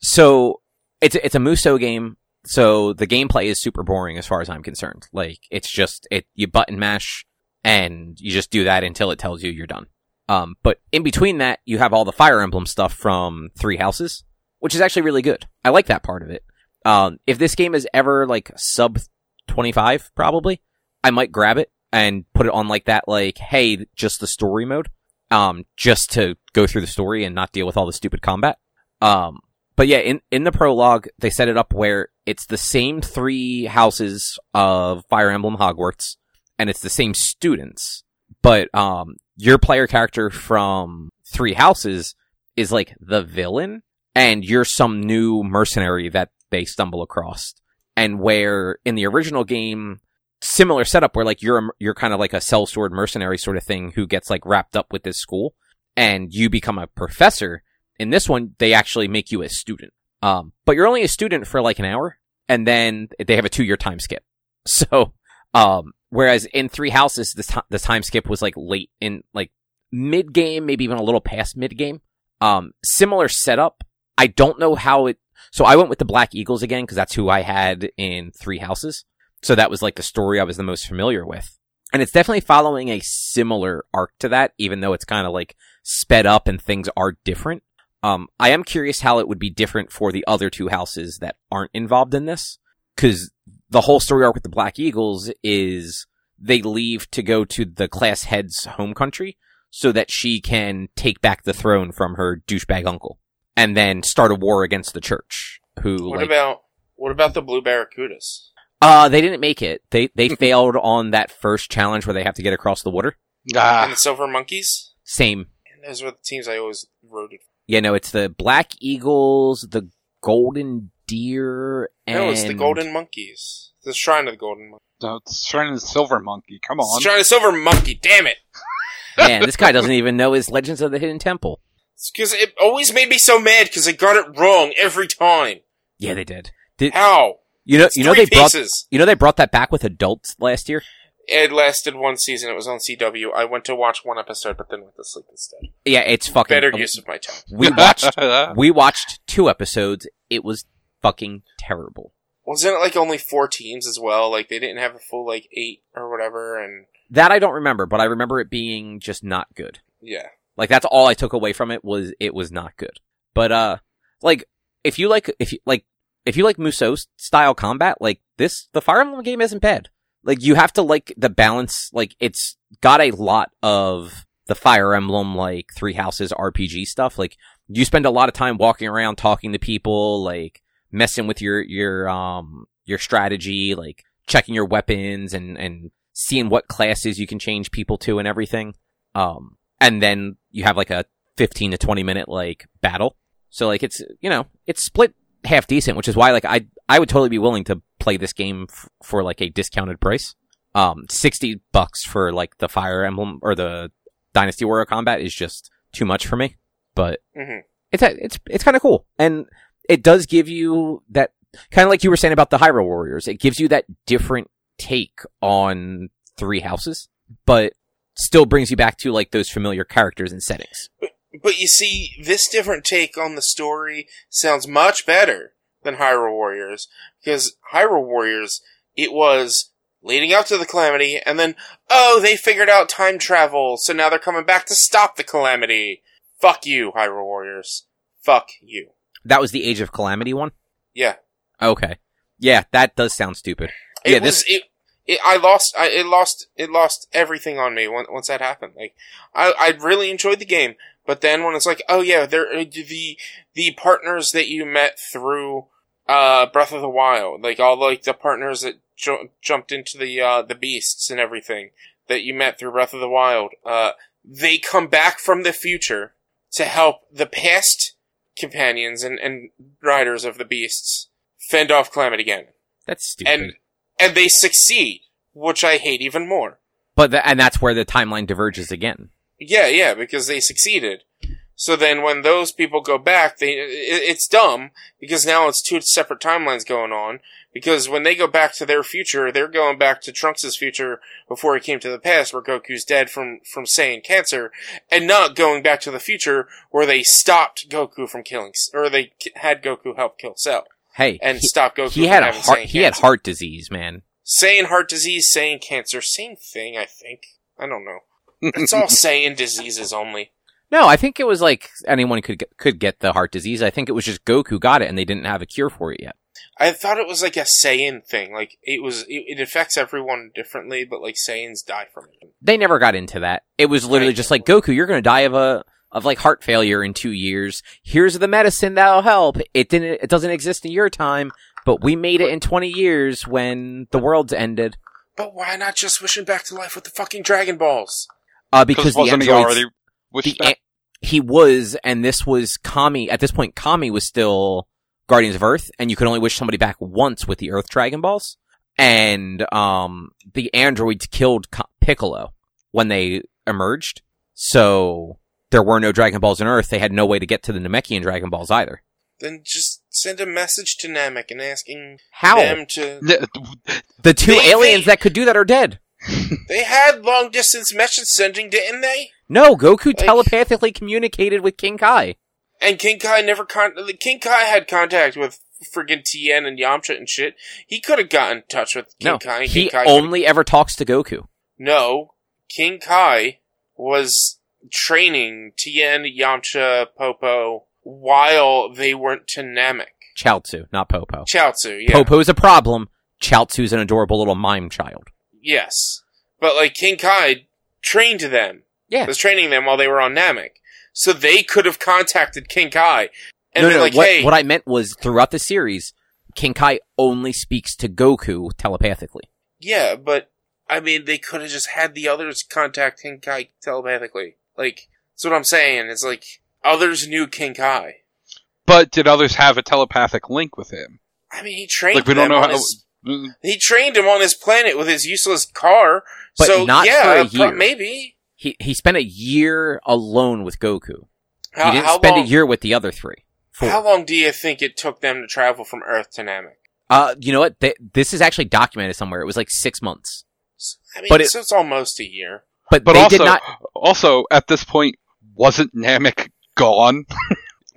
so it's it's a Musou game. So the gameplay is super boring as far as I'm concerned. Like it's just it you button mash and you just do that until it tells you you're done. Um, but in between that, you have all the Fire Emblem stuff from Three Houses, which is actually really good. I like that part of it. Um, if this game is ever like sub 25, probably, I might grab it and put it on like that, like, hey, just the story mode um, just to go through the story and not deal with all the stupid combat. Um, but yeah, in, in the prologue, they set it up where it's the same three houses of Fire Emblem Hogwarts, and it's the same students, but, um, your player character from Three Houses is like the villain, and you're some new mercenary that they stumble across. And where in the original game, similar setup where like you're a, you're kind of like a sellsword mercenary sort of thing who gets like wrapped up with this school and you become a professor. In this one, they actually make you a student. Um, but you're only a student for like an hour and then they have a two year time skip. So, um, whereas in Three Houses, this, ti- the time skip was like late in like mid game, maybe even a little past mid game. Um, similar setup. I don't know how it, so I went with the Black Eagles again because that's who I had in Three Houses. So that was like the story I was the most familiar with. And it's definitely following a similar arc to that, even though it's kind of like sped up and things are different. Um, I am curious how it would be different for the other two houses that aren't involved in this. Cause the whole story arc with the Black Eagles is they leave to go to the class head's home country so that she can take back the throne from her douchebag uncle and then start a war against the church. Who What like, about what about the blue barracudas? uh they didn't make it. They they failed on that first challenge where they have to get across the water. Ah. And the silver monkeys? Same. And those were the teams I always rooted. Yeah, no, it's the Black Eagles, the Golden Deer, and No, it's the golden monkeys. The shrine of the golden monkey. no, it's trying to the silver monkey. Come on. Shrine of the silver monkey. Damn it! Man, this guy doesn't even know his Legends of the Hidden Temple. Because it always made me so mad because I got it wrong every time. Yeah, they did. Did How? you know? It's You know three they brought. You know they brought that back with adults last year. It lasted one season. It was on CW. I went to watch one episode, but then went to sleep instead. Yeah, it's fucking Better use of my time. We watched. we watched two episodes. It was fucking terrible. Wasn't it like only four teams as well? Like they didn't have a full like eight or whatever, and That I don't remember, but I remember it being just not good. yeah. Like that's all I took away from it was it was not good. But uh like if you like if you like if you like Musou style combat, like this the Fire Emblem game isn't bad. Like you have to like the balance like it's got a lot of the Fire Emblem like Three Houses RPG stuff. Like you spend a lot of time walking around talking to people, like messing with your your um your strategy, like checking your weapons and and seeing what classes you can change people to and everything. Um and then you have like a 15 to 20 minute like battle. So like it's, you know, it's split half decent, which is why like I I would totally be willing to play this game f- for like a discounted price. Um 60 bucks for like the Fire Emblem or the Dynasty Warrior combat is just too much for me, but hmm it's it's it's kind of cool. And it does give you that kind of like you were saying about the Hyrule Warriors. It gives you that different take on three houses, but still brings you back to like those familiar characters and settings. But you see, this different take on the story sounds much better than Hyrule Warriors because Hyrule Warriors it was leading up to the calamity, and then oh, they figured out time travel, so now they're coming back to stop the calamity. Fuck you, Hyrule Warriors. Fuck you. That was the Age of Calamity one. Yeah. Okay, yeah, that does sound stupid. It Yeah, was this- it, it. I lost. I it lost. It lost everything on me once once that happened. Like I I really enjoyed the game, but then when it's like, oh yeah, there the the partners that you met through uh Breath of the Wild, like all like the partners that ju- jumped into the uh the beasts and everything that you met through Breath of the Wild, uh they come back from the future to help the past companions and and riders of the beasts fend off Calamity again That's stupid. and and they succeed, which I hate even more. but the, and that's where the timeline diverges again. Yeah, yeah, because they succeeded. So then, when those people go back, they it, it's dumb because now it's two separate timelines going on. Because when they go back to their future, they're going back to Trunks' future before he came to the past, where Goku's dead from from Saiyan cancer, and not going back to the future where they stopped Goku from killing, or they had Goku help kill Cell Hey, and he, stop Goku. he from had a heart. He had heart disease, man. Saiyan heart disease, Saiyan cancer, same thing, I think. I don't know. It's all Saiyan diseases only. No, I think it was like anyone could get, could get the heart disease. I think it was just Goku got it, and they didn't have a cure for it yet. I thought it was like a Saiyan thing. Like it was, it, it affects everyone differently, but like Saiyans die from it. They never got into that. It was literally Right. just like Goku, you're going to die of a of like heart failure in two years. Here's the medicine that'll help. It didn't. It doesn't exist in your time, but we made it in 20 years when the world's ended. But why not just wish him back to life with the fucking Dragon Balls? Uh, because the wasn't he androids, already wished the back? he was, and this was Kami. At this point, Kami was still Guardians of Earth, and you could only wish somebody back once with the Earth Dragon Balls. And um, the androids killed Piccolo when they emerged, so there were no Dragon Balls on Earth. They had no way to get to the Namekian Dragon Balls either. Then just send a message to Namek and asking How them to. Yeah, the two They- aliens they- that could do that are dead? They had long distance message sending, didn't they? No, Goku Like- telepathically communicated with King Kai. And King Kai never con. King Kai had contact with friggin' Tien and Yamcha and shit. He could have gotten in touch with King No, Kai. and he King Kai could've- only ever talks to Goku. No, King Kai was training Tien, Yamcha, Popo while they went to Namek. Chaozu, not Popo. Chaozu, yeah. Popo's a problem. Chaozu's an adorable little mime child. Yes. but like King Kai trained them. Yeah. was training them while they were on Namek, so they could have contacted King Kai and no, no, like, what, "Hey, what I meant was throughout the series, King Kai only speaks to Goku telepathically. yeah," but I mean, they could have just had the others contact King Kai telepathically. Like that's what I'm saying. It's like others knew King Kai. But did others have a telepathic link with him? I mean, he trained Like we don't them know on how. his He trained him on his planet with his useless car. But so not yeah, for a year. maybe. He he spent a year alone with Goku. How, he didn't spend long, a year with the other three. Four. How long do you think it took them to travel from Earth to Namek? Uh, you know what? Th- this is actually documented somewhere. It was like six months. I mean, But it- so it's almost a year. But, But they also, did not. also at this point, wasn't Namek gone?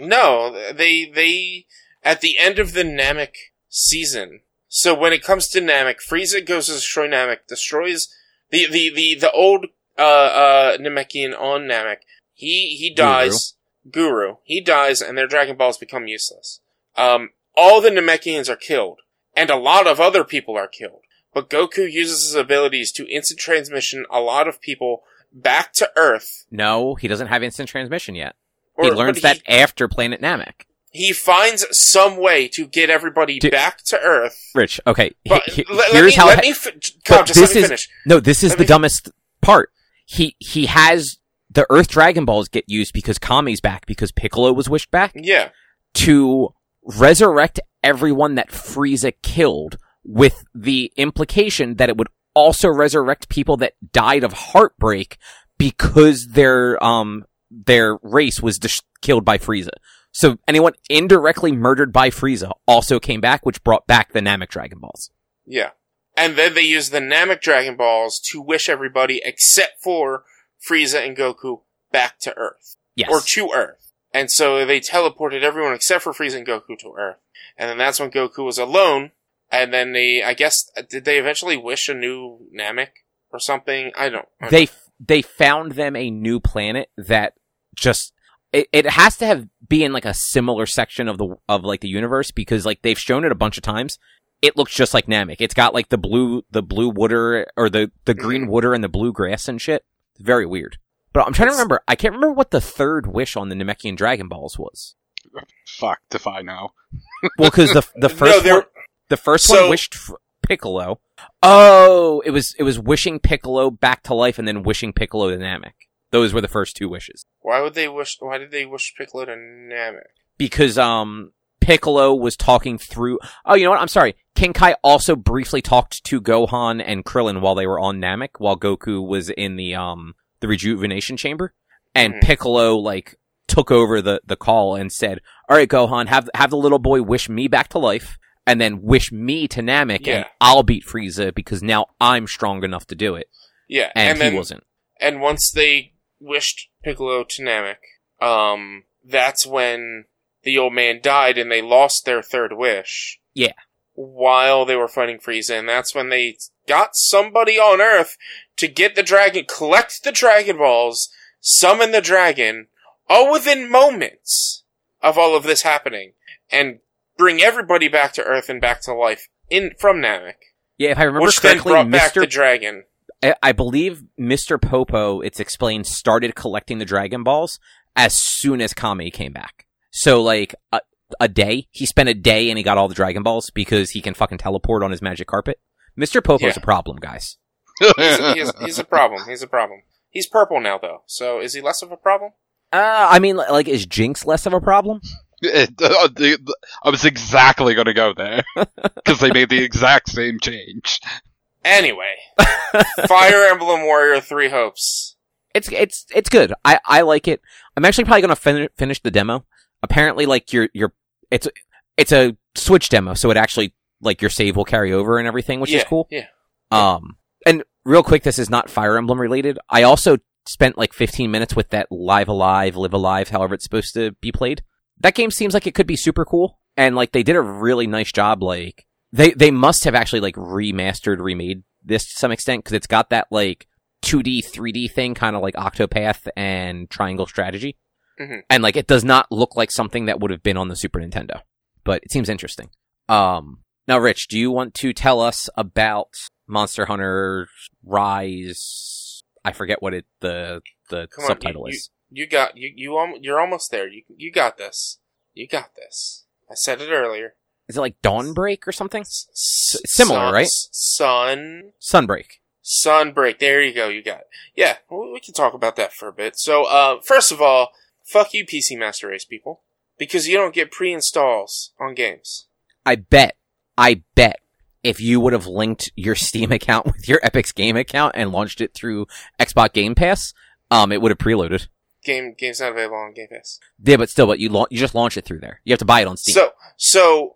No, they they at the end of the Namek season. So when it comes to Namek, Frieza goes to destroy Namek, destroys the the the, the old uh uh Namekian on Namek. He he dies. Guru. He dies, and their Dragon Balls become useless. Um, all the Namekians are killed, and a lot of other people are killed. But Goku uses his abilities to instant transmission a lot of people back to Earth. No, he doesn't have instant transmission yet. Or, he learns that after Planet Namek. he finds some way to get everybody Dude. back to Earth. Rich, okay. But he- let, let here's me, how. let it- me, fi- Cobb, just this let me is- finish. no, this is let the dumbest part. He he has the Earth Dragon Balls get used because Kami's back because Piccolo was wished back Yeah, to resurrect everyone that Frieza killed, with the implication that it would also resurrect people that died of heartbreak because their um their race was dis- killed by Frieza. So anyone indirectly murdered by Frieza also came back, which brought back the Namek Dragon Balls. yeah. And then they use the Namek Dragon Balls to wish everybody except for Frieza and Goku back to Earth. Yes. Or to Earth. And so they teleported everyone except for Frieza and Goku to Earth. And then that's when Goku was alone. And then they, I guess, did they eventually wish a new Namek or something? I don't. I they they found them a new planet that just it, it has to have be in like a similar section of the of like the universe because like they've shown it a bunch of times. It looks just like Namek. It's got like the blue the blue water or the the green mm-hmm. water and the blue grass and shit. It's very weird. But I'm trying to remember. I can't remember what the third wish on the Namekian Dragon Balls was. Fuck, if I know. Well, because the the first they're- one, the first So- one wished for Piccolo. Oh, it was it was wishing Piccolo back to life and then wishing Piccolo to Namek. Those were the first two wishes. Why would they wish? Why did they wish Piccolo to Namek? because um Piccolo was talking through. Oh, you know what? I'm sorry. King Kai also briefly talked to Gohan and Krillin while they were on Namek, while Goku was in the um the rejuvenation chamber, and Mhm. Piccolo like took over the the call and said, "All right, Gohan, have have the little boy wish me back to life." And then wish me to Namek, Yeah. and I'll beat Frieza because now I'm strong enough to do it, Yeah, and, and, he wasn't. and once they wished Piccolo to Namek, um, that's when the old man died and they lost their third wish. Yeah. While they were fighting Frieza, and that's when they got somebody on Earth to get the dragon, collect the Dragon Balls, summon the dragon, all within moments of all of this happening, and bring everybody back to Earth and back to life in from Namek, Yeah, if I remember which then correctly, brought back Mr. the dragon. I, I believe Mr. Popo, it's explained, started collecting the Dragon Balls as soon as Kami came back. So, like, a, a day. He spent a day and he got all the Dragon Balls because he can fucking teleport on his magic carpet. Mr. Popo's Yeah. a problem, guys. He's a, he's, he's a problem. He's a problem. He's purple now, though. So is he less of a problem? Uh, I mean, like, is Jinx less of a problem? It- uh, the- the- I was exactly going to go there because they made the exact same change. Anyway, Fire Emblem Warrior Three Hopes. It's, it's, it's good. I, I like it. I'm actually probably gonna fin- finish the demo. Apparently, like, your, your, it's, it's a Switch demo, so it actually, like, your save will carry over and everything, which yeah, is cool. Yeah. Um, and real quick, this is not Fire Emblem related. I also spent like 15 minutes with that Live Alive, Live Alive, however it's supposed to be played. That game seems like it could be super cool, and like they did a really nice job. Like they they must have actually like remastered, remade this to some extent because it's got that like 2D, 3D thing, kind of like Octopath and Triangle Strategy, Mhm. and like it does not look like something that would have been on the Super Nintendo, but it seems interesting. Um, now, Rich, do you want to tell us about Monster Hunter Rise. I forget what it the the Come on, subtitle you- is. You got you you you're almost there. You you got this. You got this. I said it earlier. Is it like Dawnbreak or something? S- similar, sun, right? Sun Sunbreak. Sunbreak. There you go. You got it. Yeah, we we can talk about that for a bit. So, uh, first of all, fuck you, PC Master Race people, because you don't get pre-installs on games. I bet, I bet if you would have linked your Steam account with your Epic's game account and launched it through Xbox Game Pass, um, it would have preloaded. Game game's not available on Game Pass. Yeah, but still, but you la- you just launch it through there. You have to buy it on Steam. So, so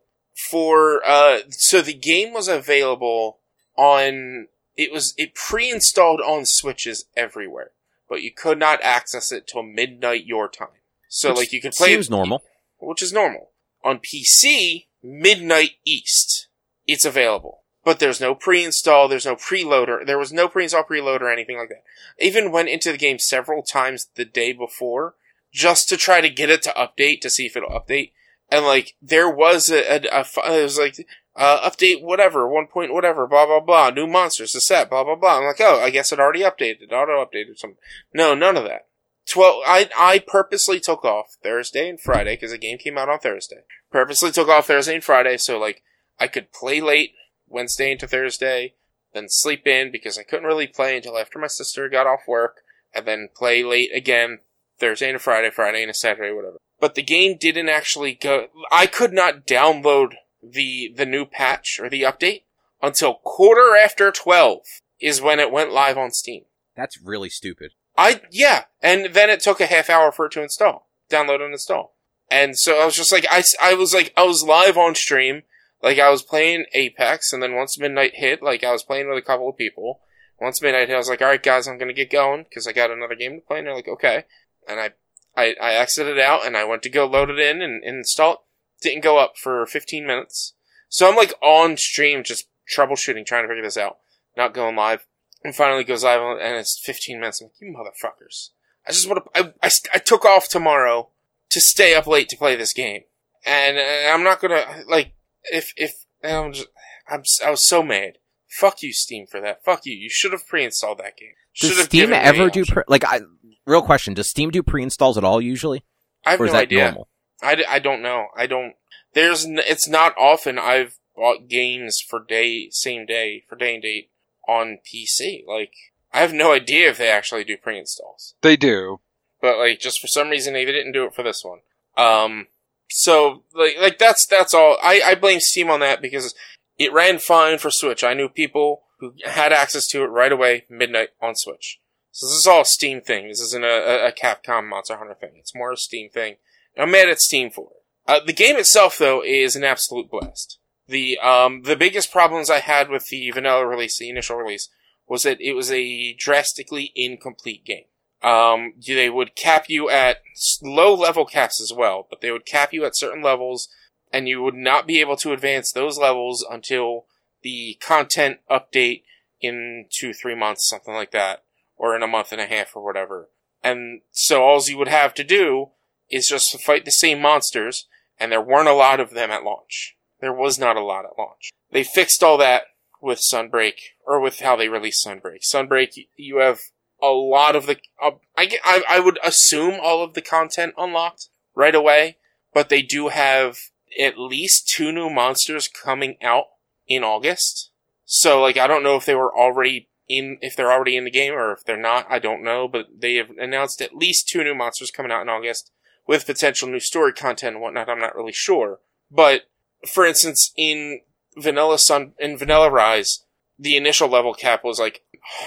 for uh, so the game was available on it was it pre-installed on switches everywhere, but you could not access it till midnight your time. So, Which like you could play seems normal. which is normal. On PC, midnight East, it's available. But there's no pre-install, there's no preloader, there was no pre-install preload or anything like that. Even went into the game several times the day before just to try to get it to update to see if it'll update. And like, there was a, a, a it was like, uh, update whatever, one point whatever, blah blah blah, new monsters, the set, blah blah blah. I'm like, oh, I guess it already updated, auto updated something. No, none of that. Twelve. I I purposely took off Thursday and Friday because the game came out on Thursday. Purposely took off Thursday and Friday so like I could play late Wednesday into Thursday, then sleep in because I couldn't really play until after my sister got off work, and then play late again Thursday and a Friday, Friday and a Saturday, whatever. But the game didn't actually go. I could not download the the new patch or the update until quarter after twelve is when it went live on Steam. That's really stupid. I yeah, and then it took a half hour for it to install, download and install. And so I was just like, I, I was like, I was live on stream, like I was playing Apex, and then once midnight hit, like I was playing with a couple of people. Once midnight hit, I was like, all right, guys, I'm gonna get going because I got another game to play. And they're like, okay, and I, I, I exited out and I went to go load it in and, and install it. Didn't go up for 15 minutes, so I'm like on stream just troubleshooting, trying to figure this out, not going live. And finally goes live and it's 15 minutes. I'm like, you motherfuckers. I just want to, I, I, I took off tomorrow to stay up late to play this game. And uh, I'm not gonna, like, if, if, I'm just, I'm, s- I was so mad. Fuck you, Steam, for that. Fuck you. You should have pre-installed that game. Does Should have Steam ever do pre- like? I, real question: Does Steam do pre-installs at all usually, I have or is no that idea. normal? I, d- I don't know. I don't. There's. N- it's not often I've bought games for day same day for day and date on PC. Like I have no idea if they actually do pre-installs. They do. But like just for some reason they didn't do it for this one. Um. So like like that's that's all. I I blame Steam on that because it ran fine for Switch. I knew people who had access to it right away midnight on Switch. So this is all a Steam thing. This isn't a, a, Capcom Monster Hunter thing. It's more a Steam thing. I'm mad at Steam for it. Uh, the game itself, though, is an absolute blast. The um the biggest problems I had with the vanilla release, the initial release, was that it was a drastically incomplete game. Um, they would cap you at low level caps as well, but they would cap you at certain levels, and you would not be able to advance those levels until the content update in two, three months, something like that, or in a month and a half or whatever. And so all you would have to do is just fight the same monsters, and there weren't a lot of them at launch. There was not a lot at launch. They fixed all that with Sunbreak, or with how they released Sunbreak. Sunbreak, you have a lot of the, uh, I, I, I would assume all of the content unlocked right away, but they do have at least two new monsters coming out in August. So, like, I don't know if they were already in, if they're already in the game or if they're not, I don't know, but they have announced at least two new monsters coming out in August with potential new story content and whatnot. I'm not really sure. But, for instance, in Vanilla Sun, in Vanilla Rise, the initial level cap was like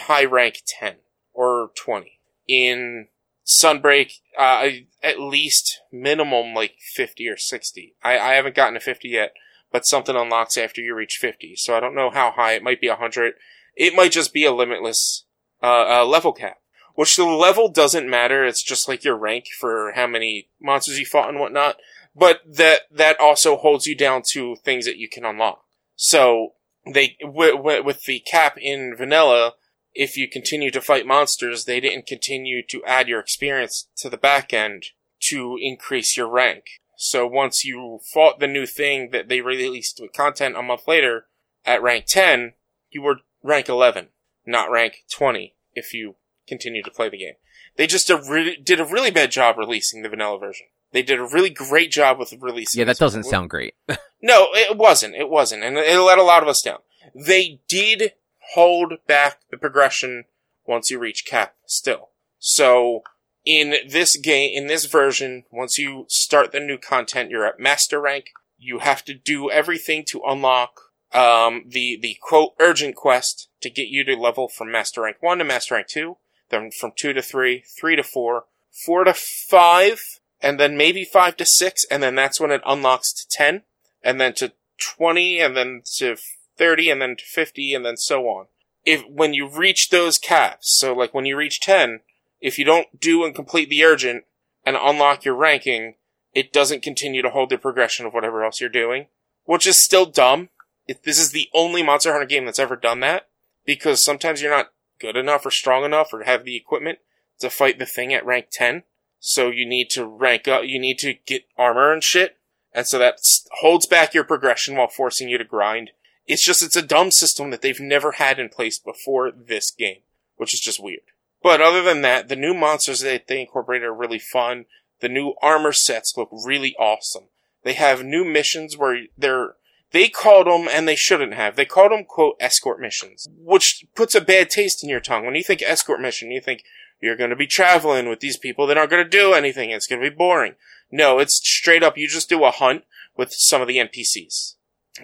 high rank 10 or 20. In Sunbreak, uh, at least minimum like 50 or 60. I, I haven't gotten to 50 yet, but something unlocks after you reach 50. So I don't know how high. It might be 100. It might just be a limitless, uh, uh, level cap. Which the level doesn't matter. It's just like your rank for how many monsters you fought and whatnot. But that, that also holds you down to things that you can unlock. So they, w- w- with the cap in vanilla, if you continue to fight monsters, they didn't continue to add your experience to the back end to increase your rank. So once you fought the new thing that they released with content a month later at rank 10, you were rank 11, not rank 20 if you continue to play the game. They just did a really bad job releasing the vanilla version. They did a really great job with releasing. Yeah, that doesn't sound great. No, it wasn't. It wasn't, and it let a lot of us down. They did hold back the progression once you reach cap. Still, so in this game, in this version, once you start the new content, you're at master rank. You have to do everything to unlock um, the the quote urgent quest to get you to level from master rank one to master rank two, then from two to three, three to four, four to five, and then maybe five to six, and then that's when it unlocks to ten, and then to twenty, and then to thirty, and then to fifty, and then so on. If when you reach those caps, so like when you reach ten, if you don't do and complete the urgent and unlock your ranking, it doesn't continue to hold the progression of whatever else you're doing, which is still dumb. It, this is the only Monster Hunter game that's ever done that because sometimes you're not good enough or strong enough or have the equipment to fight the thing at rank 10. So you need to rank up, you need to get armor and shit. And so that holds back your progression while forcing you to grind. It's just, it's a dumb system that they've never had in place before this game, which is just weird. But other than that, the new monsters that they incorporated are really fun. The new armor sets look really awesome. They have new missions where they're, they called them, and they shouldn't have, they called them, quote, escort missions, which puts a bad taste in your tongue. When you think escort mission, you think you're going to be traveling with these people that aren't going to do anything. It's going to be boring. No, it's straight up, you just do a hunt with some of the NPCs.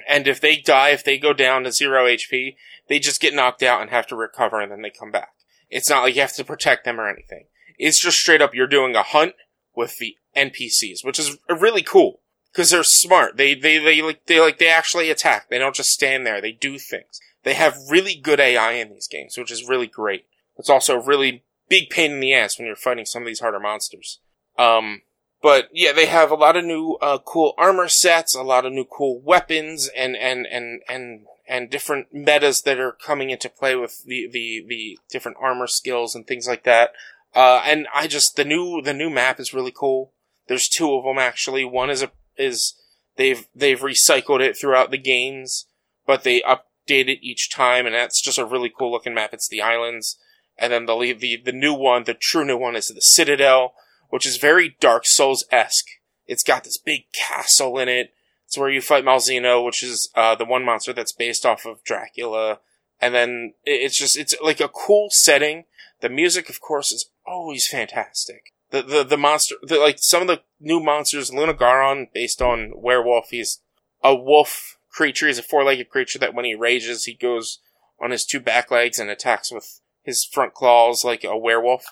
And if they die, if they go down to zero HP, they just get knocked out and have to recover and then they come back. It's not like you have to protect them or anything. It's just straight up you're doing a hunt with the NPCs, which is really cool because they're smart. They they they like they like they actually attack. They don't just stand there. They do things. They have really good AI in these games, which is really great. It's also a really big pain in the ass when you're fighting some of these harder monsters. Um, but yeah, they have a lot of new uh, cool armor sets, a lot of new cool weapons, and and and and and different metas that are coming into play with the the the different armor skills and things like that. Uh, and I just the new the new map is really cool. There's two of them actually. One is a is they've they've recycled it throughout the games, but they update it each time, and that's just a really cool looking map. It's the islands, and then the the the new one, the true new one, is the Citadel, which is very Dark Souls esque. It's got this big castle in it. It's where you fight Malzeno, which is uh, the one monster that's based off of Dracula. And then it's just it's like a cool setting. The music, of course, is always fantastic. The the the monster, the, like some of the new monsters, Lunagaron, based on werewolf. He's a wolf creature. He's a four-legged creature that when he rages, he goes on his two back legs and attacks with his front claws like a werewolf.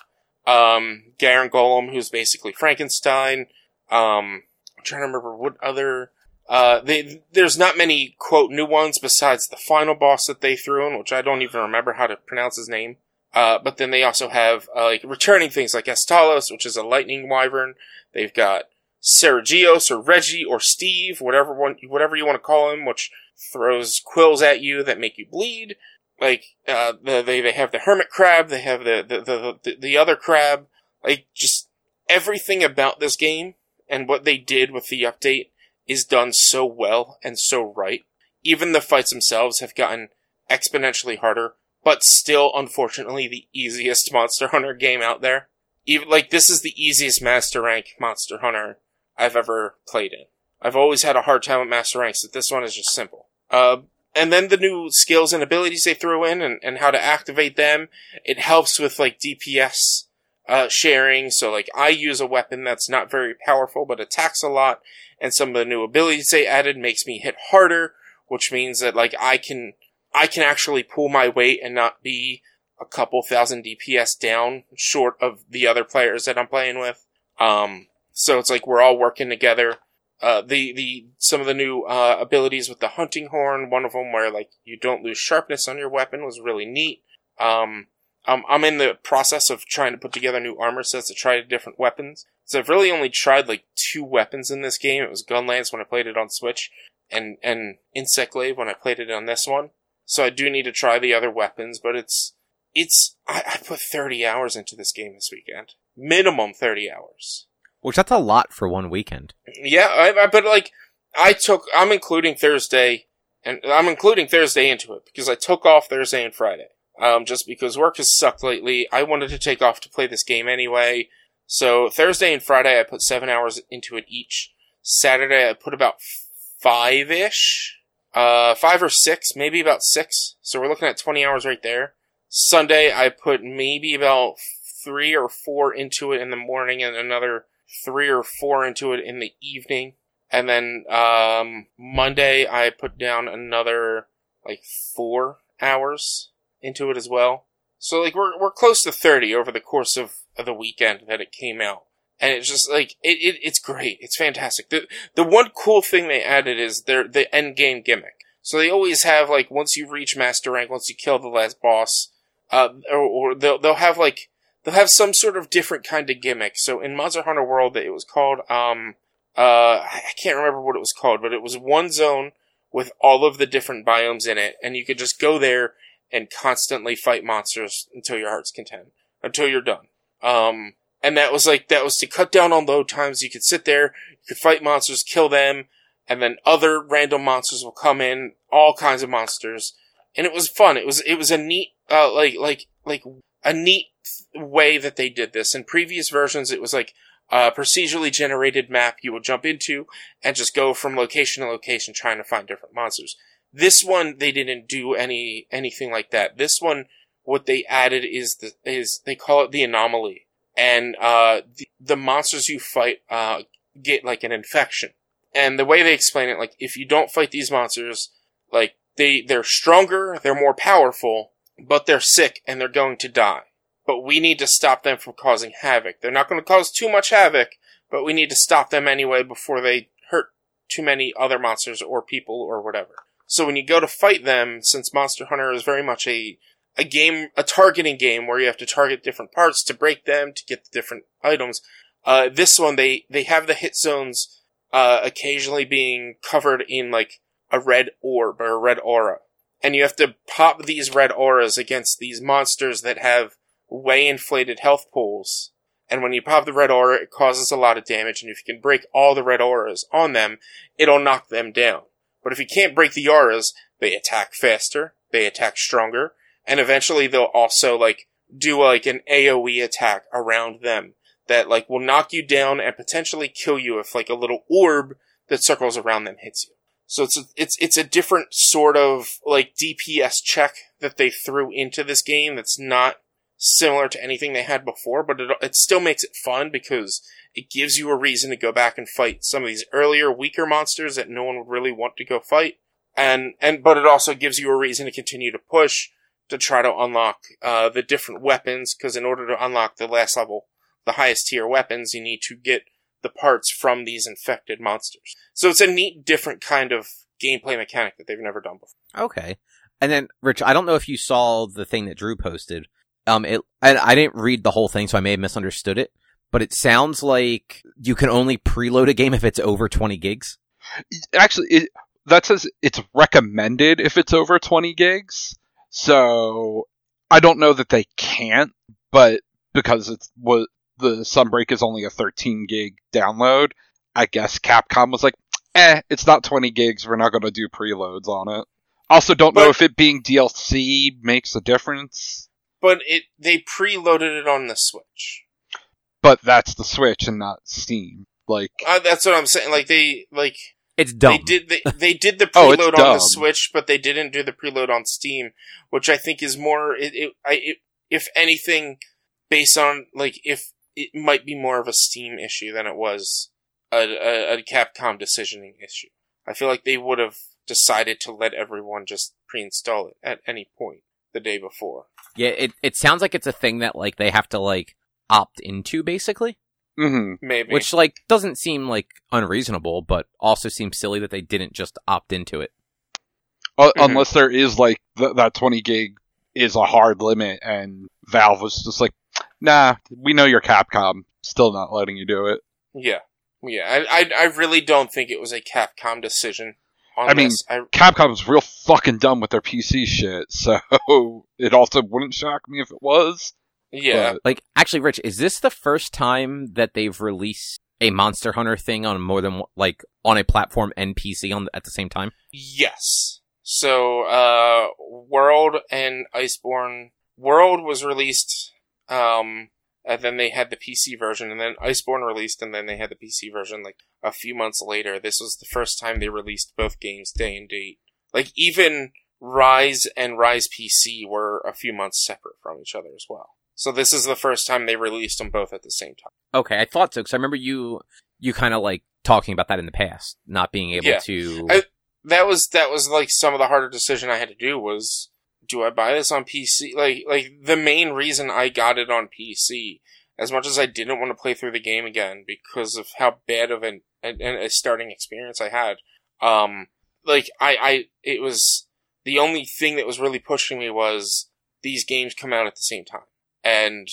Um, Garangolm, who's basically Frankenstein. Um, I'm trying to remember what other. Uh, they, there's not many quote new ones besides the final boss that they threw in, which I don't even remember how to pronounce his name. Uh, but then they also have uh, like returning things like Astalos, which is a lightning wyvern. They've got Seregios or Reggie or Steve, whatever one, whatever you want to call him, which throws quills at you that make you bleed. Like uh, the, they they have the hermit crab, they have the the, the the the other crab. Like just everything about this game and what they did with the update is done so well and so right. Even the fights themselves have gotten exponentially harder, but still, unfortunately, the easiest Monster Hunter game out there. Even like this is the easiest Master Rank Monster Hunter I've ever played in. I've always had a hard time with Master Ranks, but this one is just simple. Uh, and then the new skills and abilities they throw in and, and how to activate them. It helps with like DPS uh, sharing. So like I use a weapon that's not very powerful but attacks a lot, and some of the new abilities they added makes me hit harder, which means that like I can I can actually pull my weight and not be a couple thousand DPS down short of the other players that I'm playing with. Um, so it's like we're all working together. Uh, the, the, some of the new, uh, abilities with the hunting horn, one of them where like you don't lose sharpness on your weapon was really neat. Um, I'm, I'm in the process of trying to put together new armor sets to try different weapons. So I've really only tried like two weapons in this game. It was Gunlance when I played it on Switch and, and Insect Glaive when I played it on this one. So I do need to try the other weapons, but it's, it's, I, I put 30 hours into this game this weekend. Minimum 30 hours. Which that's a lot for one weekend. Yeah, I, I, but like, I took, I'm including Thursday and I'm including Thursday into it because I took off Thursday and Friday. Um, just because work has sucked lately. I wanted to take off to play this game anyway. So Thursday and Friday, I put seven hours into it each. Saturday, I put about five ish, uh, five or six, maybe about six. So we're looking at 20 hours right there. Sunday, I put maybe about three or four into it in the morning and another three or four into it in the evening. And then, um, Monday, I put down another, like, four hours into it as well. So, like, we're, we're close to 30 over the course of, of the weekend that it came out. And it's just like, it, it, it's great. It's fantastic. The, the one cool thing they added is their, the end game gimmick. So they always have, like, once you reach master rank, once you kill the last boss, uh, or, or they'll, they'll have, like, they'll have some sort of different kind of gimmick. So in Monster Hunter World, it was called, um, uh, I can't remember what it was called, but it was one zone with all of the different biomes in it, and you could just go there and constantly fight monsters until your heart's content, until you're done. Um, and that was like, that was to cut down on load times. You could sit there, you could fight monsters, kill them, and then other random monsters will come in, all kinds of monsters. And it was fun. It was, it was a neat, uh, like, like, like, a neat way that they did this. In previous versions, it was like a procedurally generated map you would jump into and just go from location to location trying to find different monsters. This one, they didn't do any, anything like that. This one, what they added is the, is, they call it the anomaly. And, uh, the, the monsters you fight, uh, get like an infection. And the way they explain it, like, if you don't fight these monsters, like, they, they're stronger, they're more powerful, but they're sick and they're going to die. But we need to stop them from causing havoc. They're not going to cause too much havoc, but we need to stop them anyway before they hurt too many other monsters or people or whatever. So when you go to fight them, since Monster Hunter is very much a a game, a targeting game where you have to target different parts to break them to get the different items. Uh, this one they they have the hit zones uh, occasionally being covered in like a red orb or a red aura and you have to pop these red auras against these monsters that have way inflated health pools. And when you pop the red aura, it causes a lot of damage, and if you can break all the red auras on them, it'll knock them down. But if you can't break the auras, they attack faster, they attack stronger, and eventually they'll also, like, do, like, an AoE attack around them that, like, will knock you down and potentially kill you if, like, a little orb that circles around them hits you. So it's a, it's it's a different sort of like DPS check that they threw into this game that's not similar to anything they had before, but it it still makes it fun because it gives you a reason to go back and fight some of these earlier weaker monsters that no one would really want to go fight. And and but it also gives you a reason to continue to push to try to unlock uh, the different weapons because in order to unlock the last level, the highest tier weapons, you need to get the parts from these infected monsters. So it's a neat, different kind of gameplay mechanic that they've never done before. Okay. And then, Rich, I don't know if you saw the thing that Drew posted. Um, it, and I didn't read the whole thing, so I may have misunderstood it. But it sounds like you can only preload a game if it's over 20 gigs. Actually, it, that says it's recommended if it's over 20 gigs. So I don't know that they can't, but because it's what the Sunbreak is only a 13 gig download, I guess Capcom was like, eh, it's not 20 gigs. We're not going to do preloads on it. Also, don't know if it being DLC makes a difference, But it they preloaded it on the Switch. but that's the Switch and not Steam. Like, Uh, that's what I'm saying. Like they like It's dumb. they did they, they did the Oh, it's preload on the. Switch, but they didn't do the preload on Steam, which I think is more. It, it, I, it, if anything, based on like if it might be more of a Steam issue than it was a, a, a Capcom decisioning issue. I feel like they would have decided to let everyone just pre-install it at any point the day before. Yeah, it, it sounds like it's a thing that like they have to like opt into basically, hmm Maybe. which like doesn't seem like unreasonable, but also seems silly that they didn't just opt into it. Uh, Mhm. Unless there is like th- that 20 gig is a hard limit, and Valve was just like, nah, we know you're Capcom, still not letting you do it. yeah, yeah. I, I I really don't think it was a Capcom decision. On I mean, this. I Capcom's real fucking dumb with their PC shit, so it also wouldn't shock me if it was. yeah. but- Like, actually, Rich, is this the first time that they've released a Monster Hunter thing on more than like on a platform and PC on at the same time? Yes. So, uh, World and Iceborne. World was released, um, and then they had the PC version, and then Iceborne released, and then they had the PC version like a few months later. This was the first time they released both games day and date. Like even Rise and Rise PC were a few months separate from each other as well. So this is the first time they released them both at the same time. Okay, I thought so because I remember you you kind of like talking about that in the past, not being able Yeah. to. I- That was that was like some of the harder decision I had to do was do I buy this on PC? Like like the main reason I got it on PC, as much as I didn't want to play through the game again because of how bad of an, an, a starting experience I had. Um, like I I it was the only thing that was really pushing me was these games come out at the same time, and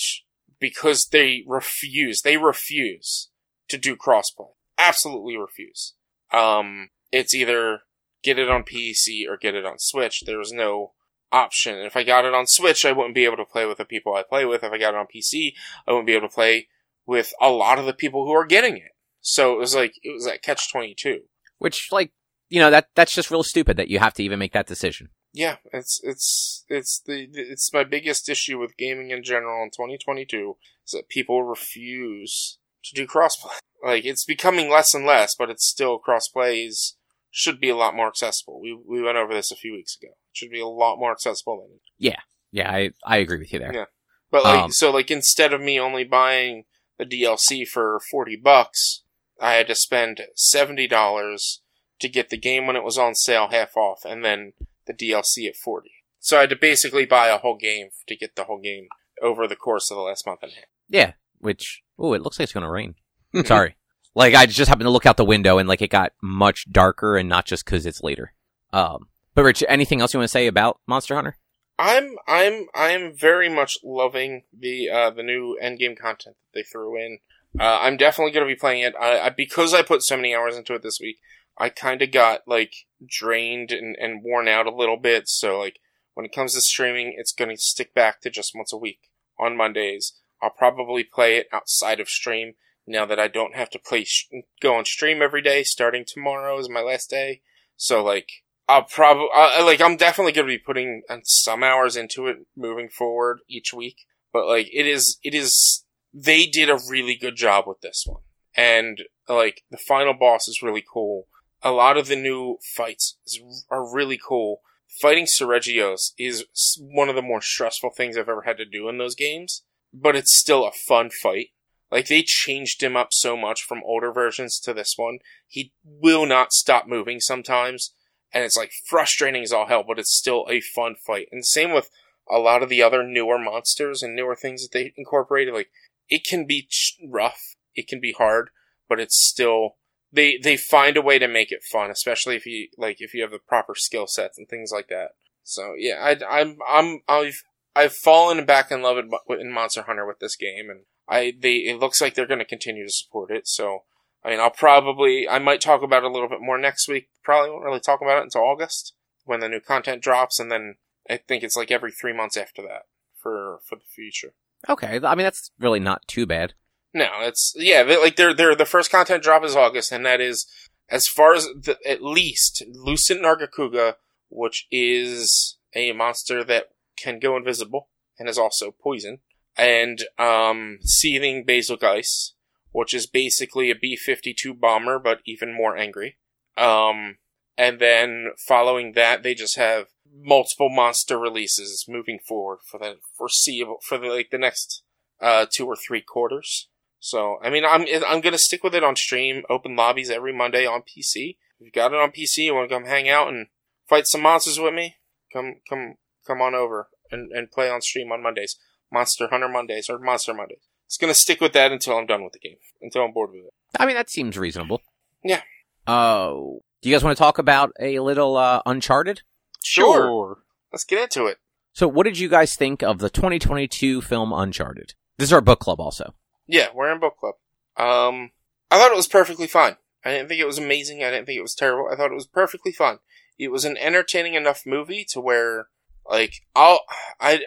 because they refuse, they refuse to do crossplay. Absolutely refuse. Um, it's either get it on PC or get it on Switch. There was no option. If I got it on Switch, I wouldn't be able to play with the people I play with. If I got it on PC, I wouldn't be able to play with a lot of the people who are getting it. So it was like it was like catch twenty two. which, like, you know, that that's just real stupid that you have to even make that decision. Yeah, it's it's it's the it's my biggest issue with gaming in general in 2022 is that people refuse to do crossplay. Like it's becoming less and less, but it's still crossplay is should be a lot more accessible. We we went over this a few weeks ago. It should be a lot more accessible than it. Yeah, I I agree with you there. Yeah. But like Um, so like instead of me only buying the DLC for 40 bucks, I had to spend $70 to get the game when it was on sale half off and then the DLC at 40. So I had to basically buy a whole game to get the whole game over the course of the last month and a half. Yeah, which oh, it looks like it's gonna rain. Sorry, like I just happened to look out the window and like it got much darker, and not just because it's later. Um, but Rich, anything else you want to say about Monster Hunter? I'm I'm I'm very much loving the uh, the new endgame content that they threw in. Uh, I'm definitely going to be playing it. I, I because I put so many hours into it this week. I kind of got like drained and, and worn out a little bit. So like when it comes to streaming, it's going to stick back to just once a week on Mondays. I'll probably play it outside of stream now that I don't have to play sh- go on stream every day. Starting tomorrow is my last day. So like I'll probably like I'm definitely going to be putting uh, some hours into it moving forward each week. But like it is, it is. They did a really good job with this one, and like the final boss is really cool. A lot of the new fights is, are really cool. Fighting Seregios is one of the more stressful things I've ever had to do in those games, but it's still a fun fight. Like they changed him up so much from older versions to this one. He will not stop moving sometimes and it's like frustrating as all hell, but it's still a fun fight. And same with a lot of the other newer monsters and newer things that they incorporated. Like it can be rough, it can be hard, but it's still they they find a way to make it fun, especially if you like if you have the proper skill sets and things like that. So yeah, I, I'm I'm I've I've fallen back in love in, Monster Hunter with this game, and I they it looks like they're going to continue to support it. So I mean, I'll probably, I might talk about it a little bit more next week. Probably won't really talk about it until August when the new content drops, and then I think it's like every three months after that for for the future. Okay, I mean that's really not too bad. No, it's yeah, they, like they're they're the first content drop is August, and that is as far as the, at least Lucent Nargacuga, which is a monster that can go invisible and is also poison, and um, Seething Bazelgeuse, which is basically a B fifty two bomber but even more angry. Um, and then following that, they just have multiple monster releases moving forward for the foreseeable for the like the next uh two or three quarters. So I mean, I'm I'm gonna stick with it on stream, open lobbies every Monday on PC. If you got it on PC, you want to come hang out and fight some monsters with me? Come come come on over and and play on stream on Mondays, Monster Hunter Mondays or Monster Mondays. It's gonna stick with that until I'm done with the game, until I'm bored with it. I mean that seems reasonable. Yeah. Oh, do you guys want to talk about a little uh, Uncharted? Sure, let's get into it. So, what did you guys think of the 2022 film Uncharted? This is our book club, also. Yeah, we're in book club. Um, I thought it was perfectly fine. I didn't think it was amazing. I didn't think it was terrible. I thought it was perfectly fine. It was an entertaining enough movie to where, like, I'll, I,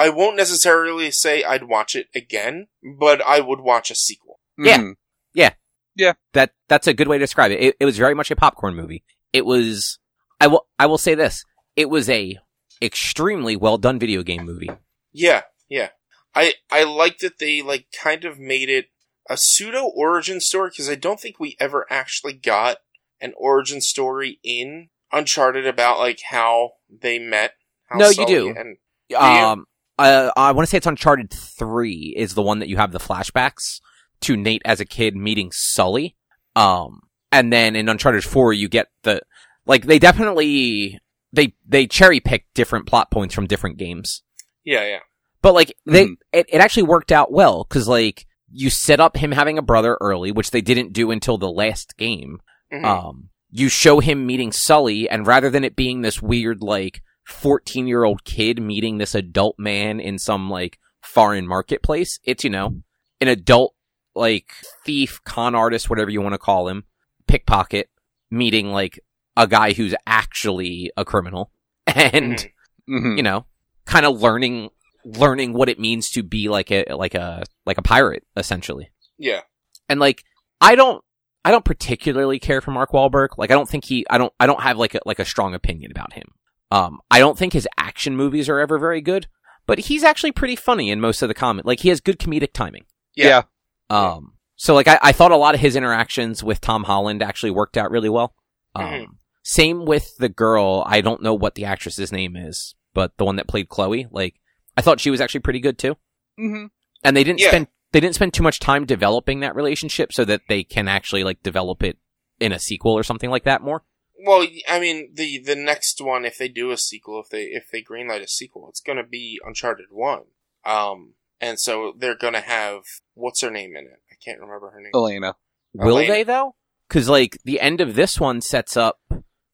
I won't necessarily say I'd watch it again, but I would watch a sequel. Yeah. yeah, yeah. That that's a good way to describe it. It, it was very much a popcorn movie. It was. I will. I will say this. it was a extremely well done video game movie. Yeah, yeah. I I like that they like kind of made it a pseudo origin story because I don't think we ever actually got an origin story in Uncharted about like how they met. How No, you do. And you? Um, uh, I want to say it's Uncharted Three is the one that you have the flashbacks to Nate as a kid meeting Sully. Um, and then in Uncharted Four you get the like they definitely they they cherry pick different plot points from different games. yeah, yeah, But like they, Mhm. it, it actually worked out well because like you set up him having a brother early, which they didn't do until the last game. Mhm. Um, you show him meeting Sully, and rather than it being this weird like fourteen year old kid meeting this adult man in some like foreign marketplace, it's you know an adult like thief, con artist, whatever you want to call him, pickpocket meeting like a guy who's actually a criminal, and Mhm. Mhm. you know, kind of learning learning what it means to be like a like a like a pirate essentially. yeah, And like I don't I don't particularly care for Mark Wahlberg. Like I don't think he I don't I don't have like a like a strong opinion about him. Um I don't think his action movies are ever very good, but he's actually pretty funny in most of the comment. Like he has good comedic timing. Yeah. Yeah. Um so like I, I thought a lot of his interactions with Tom Holland actually worked out really well. Um Mhm. same with the girl, I don't know what the actress's name is, but the one that played Chloe, like I thought she was actually pretty good too. Mhm. And they didn't Yeah. spend they didn't spend too much time developing that relationship so that they can actually like develop it in a sequel or something like that more. Well, I mean, the the next one, if they do a sequel, if they if they greenlight a sequel, it's gonna be Uncharted One. Um, and so they're gonna have what's her name in it? I can't remember her name. Elena. Will Elena. they though? Cuz like the end of this one sets up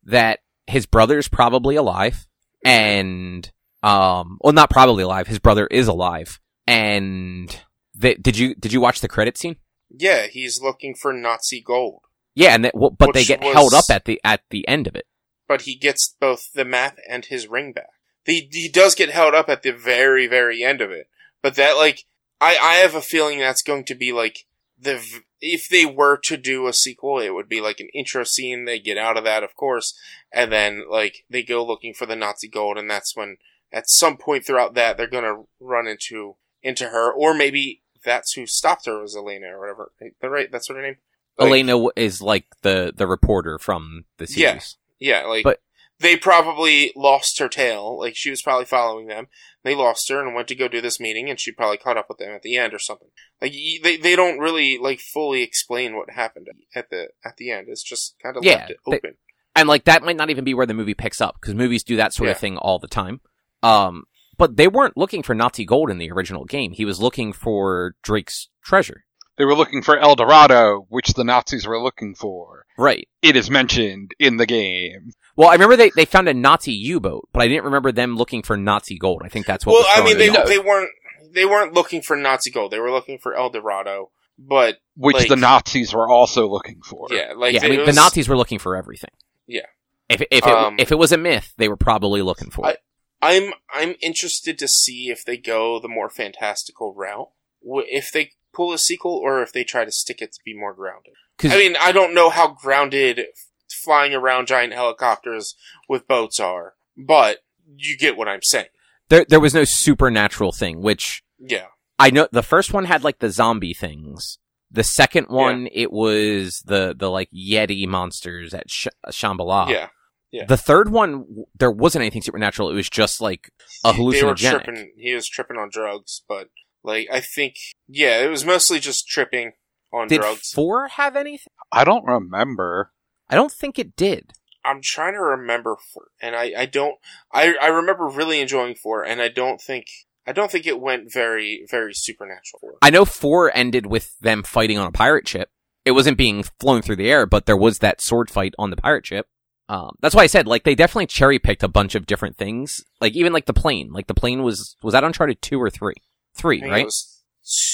that his brother's probably alive and um well not probably alive, his brother is alive. And they, did you did you watch the credit scene? Yeah, he's looking for Nazi gold, Yeah, and that, well, but they get was- held up at the at the end of it. but he gets both the map and his ring back. He he does get held up at the very very end of it, but that like I I have a feeling that's going to be like the if they were to do a sequel, it would be like an intro scene. They get out of that, of course, and then like they go looking for the Nazi gold, and that's when at some point throughout that they're gonna run into into her, or maybe that's who stopped her was Elena or whatever. Right, that's what her name. Like, Elena is like the the reporter from the series. Yeah, yeah. like But- they probably lost her tail. Like she was probably following them. They lost her and went to go do this meeting, and she probably caught up with them at the end or something. Like they they don't really like fully explain what happened at the at the end. It's just kind of Yeah, left it they- open. and like that might not even be where the movie picks up because movies do that sort of thing all the time. Um, but they weren't looking for Nazi gold in the original game. He was looking for Drake's treasure. They were looking for El Dorado, which the Nazis were looking for. Right. It is mentioned in the game. Well, I remember they, they found a Nazi U-boat, but I didn't remember them looking for Nazi gold. I think that's what. well, was I mean they off. they weren't they weren't looking for Nazi gold. They were looking for El Dorado. But Which Like- the Nazis were also looking for. yeah, like yeah, I it mean, the Nazis were looking for everything. Yeah. If if it, Um, if it was a myth, they were probably looking for it. I'm I'm interested to see if they go the more fantastical route. If they pull a sequel, or if they try to stick it to be more grounded. I mean, I don't know how grounded flying around giant helicopters with boats are, but you get what I'm saying. there there was no supernatural thing, which Yeah, I know the first one had like the zombie things. The second one, it was the the like Yeti monsters at Sh- Shambhala. yeah. Yeah. The third one, there wasn't anything supernatural. It was just like a They were hallucinogenic. tripping. He was tripping on drugs, but like I think, yeah, it was mostly just tripping on Did drugs. four have anything? I don't remember. I don't think it did. I'm trying to remember four, and I, I don't I I remember really enjoying four, and I don't think I don't think it went very very supernatural. For. I know four ended with them fighting on a pirate ship. It wasn't being flown through the air, but there was that sword fight on the pirate ship. Um, that's why I said like they definitely cherry picked a bunch of different things. Like even like the plane. Like the plane was was that Uncharted two or three? I Three, think right? It was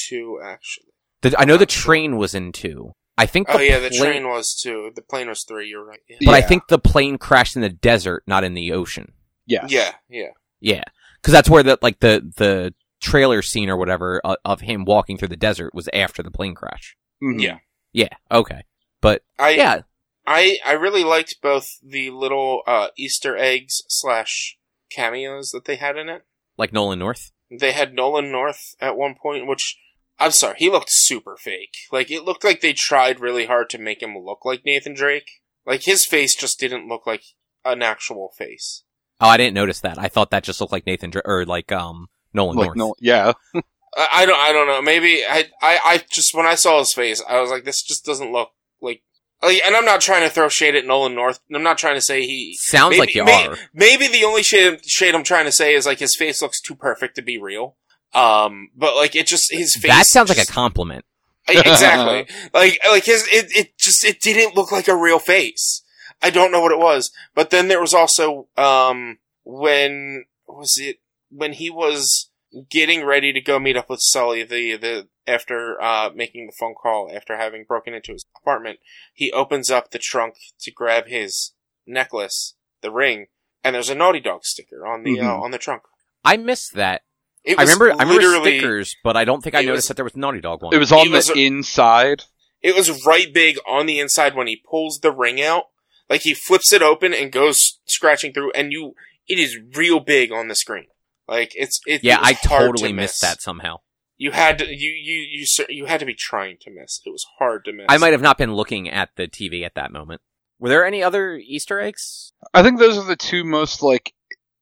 two actually. The, I know the not sure. train was in two. I think. The oh yeah, the plane- train was two. The plane was three. You're right. Yeah, But I think the plane crashed in the desert, not in the ocean. Yes. yeah, yeah. Yeah, because that's where the like the the trailer scene or whatever uh, of him walking through the desert was after the plane crash. Mhm. Yeah. Yeah. Okay. But I yeah, I I really liked both the little uh, Easter eggs slash cameos that they had in it. Like Nolan North. They had Nolan North at one point, which I'm sorry, he looked super fake. Like it looked like they tried really hard to make him look like Nathan Drake. Like his face just didn't look like an actual face. Oh, I didn't notice that. I thought that just looked like Nathan Dra- or like um Nolan Like North. no, yeah, I, I don't I don't know. Maybe I, I I just when I saw his face, I was like, this just doesn't look like. Like, and I'm not trying to throw shade at Nolan North. I'm not trying to say he Sounds maybe, like you may- are. Maybe the only shade, shade I'm trying to say is like his face looks too perfect to be real. Um, but like it just his face. That sounds like a compliment. Exactly. like like his it it just it didn't look like a real face. I don't know what it was. But then there was also um when was it when he was getting ready to go meet up with Sully the the after uh making the phone call after having broken into his apartment, he opens up the trunk to grab his necklace, the ring, and there's a Naughty Dog sticker on the uh, Mhm. on the trunk. I missed that. It I remember I remember literally- stickers, but I don't think I noticed was- that there was a Naughty Dog one. it was on It the was- inside. It was right big on the inside when he pulls the ring out. Like he flips it open and goes scratching through, and you, it is real big on the screen. Like it's it. yeah, it was I hard totally to missed miss. that somehow. You had to, you you you cer- you had to be trying to miss. It was hard to miss. I might have not been looking at the TV at that moment. Were there any other Easter eggs? I think those are the two most like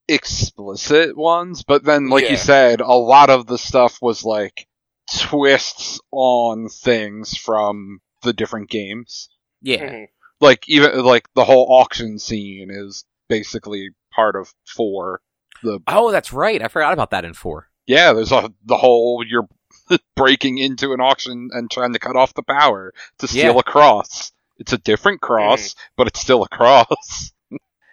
explicit ones. But then, like Yeah. you said, a lot of the stuff was like twists on things from the different games. Yeah. Mhm. Like even like the whole auction scene is basically part of four. The Oh, that's right. I forgot about that in four. yeah, there's a the whole you're breaking into an auction and trying to cut off the power to steal Yeah. a cross. It's a different cross, but it's still a cross.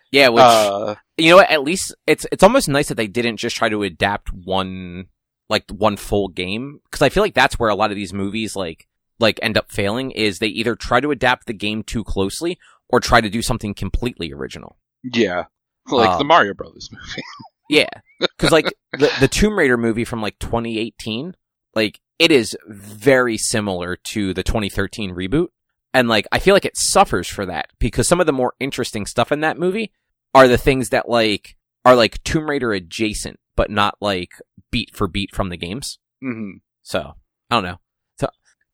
Yeah, which uh, you know what? At least it's it's almost nice that they didn't just try to adapt one like one full game because I feel like that's where a lot of these movies like like end up failing is they either try to adapt the game too closely or try to do something completely original. yeah, like the Um, Mario Brothers movie. Yeah, because like the the Tomb Raider movie from like 2018, like it is very similar to the 2013 reboot, and like I feel like it suffers for that because some of the more interesting stuff in that movie are the things that like are like Tomb Raider adjacent, but not like beat for beat from the games. hmm So I don't know. So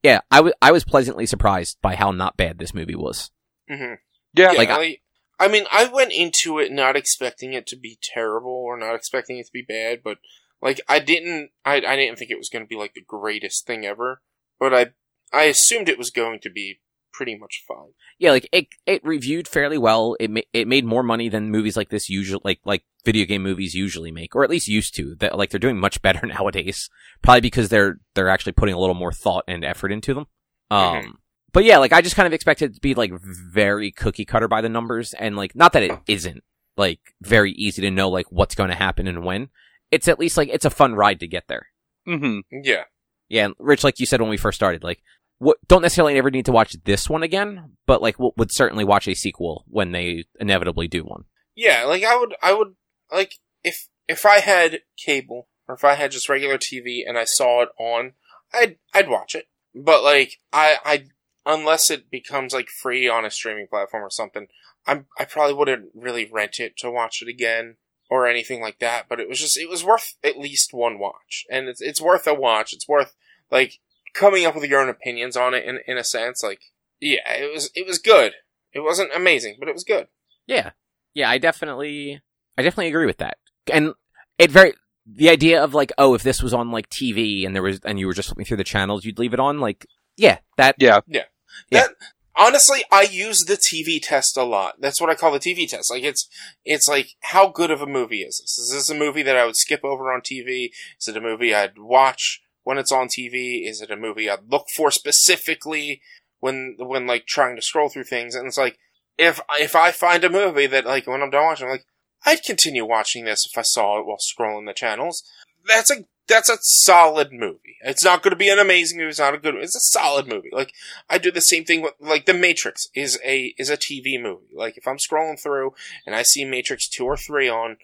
yeah, I was I was pleasantly surprised by how not bad this movie was. Mhm. Yeah, Like, like, I mean, I went into it not expecting it to be terrible or not expecting it to be bad, but like I didn't, I, I didn't think it was going to be like the greatest thing ever, but I, I assumed it was going to be pretty much fine. Yeah, like it it reviewed fairly well. It ma- it made more money than movies like this usually like like video game movies usually make, or at least used to. That like they're doing much better nowadays. Probably because they're they're actually putting a little more thought and effort into them. Um, Mhm. But yeah, like I just kind of expected it to be like very cookie cutter by the numbers, and like not that it isn't like very easy to know like what's going to happen and when. It's at least like it's a fun ride to get there. hmm Yeah, Yeah, and Rich, like you said when we first started, like what don't necessarily ever need to watch this one again, but like w- would certainly watch a sequel when they inevitably do one. yeah. Like I would, I would like if if I had cable or if I had just regular TV and I saw it on, I'd I'd watch it. But like I I unless it becomes like free on a streaming platform or something, I'm I probably wouldn't really rent it to watch it again or anything like that. But it was just it was worth at least one watch, and it's it's worth a watch. It's worth like coming up with your own opinions on it in in a sense. Like yeah, it was it was good. It wasn't amazing, but it was good. Yeah, yeah, I definitely, I definitely agree with that. And it very the idea of like, oh, if this was on like TV and there was and you were just flipping through the channels, you'd leave it on. Like, yeah, that Yeah. Yeah. That honestly, I use the TV test a lot. That's what I call the TV test. Like it's it's like how good of a movie is this? Is this a movie that I would skip over on TV? Is it a movie I'd watch when it's on TV? Is it a movie I'd look for specifically when when like trying to scroll through things? And it's like if if I find a movie that like when I'm done watching, I'm like I'd continue watching this if I saw it while scrolling the channels. That's a that's a solid movie. It's not going to be an amazing movie. It's not a good. It's a solid movie. Like I do the same thing with like The Matrix is a is a TV movie. Like if I'm scrolling through and I see Matrix two or three on,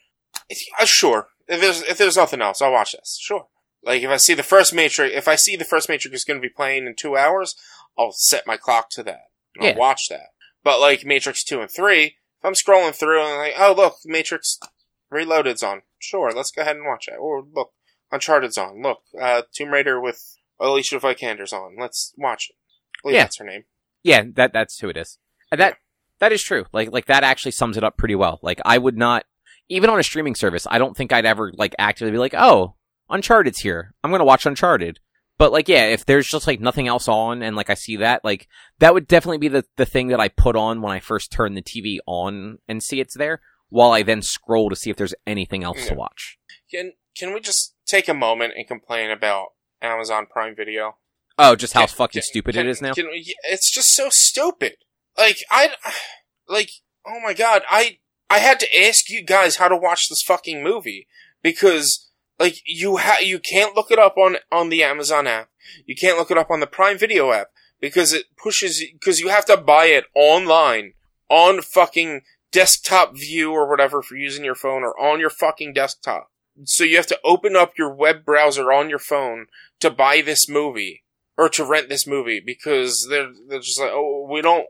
it's, uh, sure. If there's if there's nothing else, I'll watch this. Sure. Like if I see the first Matrix, if I see the first Matrix is going to be playing in two hours, I'll set my clock to that. Yeah. I'll watch that. But like Matrix two and three, if I'm scrolling through and like, oh look, Matrix Reloaded's on. Sure, let's go ahead and watch it. Or look, Uncharted's on. Look, uh, Tomb Raider with Alicia Vikander's on. Let's watch it. I believe Yeah. that's her name. Yeah, that that's who it is. And that that is true. Like like that actually sums it up pretty well. Like I would not even on a streaming service, I don't think I'd ever like actively be like, "Oh, Uncharted's here. I'm going to watch Uncharted." But like yeah, if there's just like nothing else on and like I see that, like that would definitely be the the thing that I put on when I first turn the TV on and see it's there while I then scroll to see if there's anything else to watch. Can can we just take a moment and complain about Amazon Prime Video? Oh, just how Can- fucking can- stupid can- it is now. we- it's just so stupid. Like I, like oh my god, I I had to ask you guys how to watch this fucking movie because like you ha- you can't look it up on on the Amazon app. You can't look it up on the Prime Video app because it pushes because you have to buy it online on fucking desktop view or whatever for using your phone or on your fucking desktop. So you have to open up your web browser on your phone to buy this movie or to rent this movie because they're they're just like oh we don't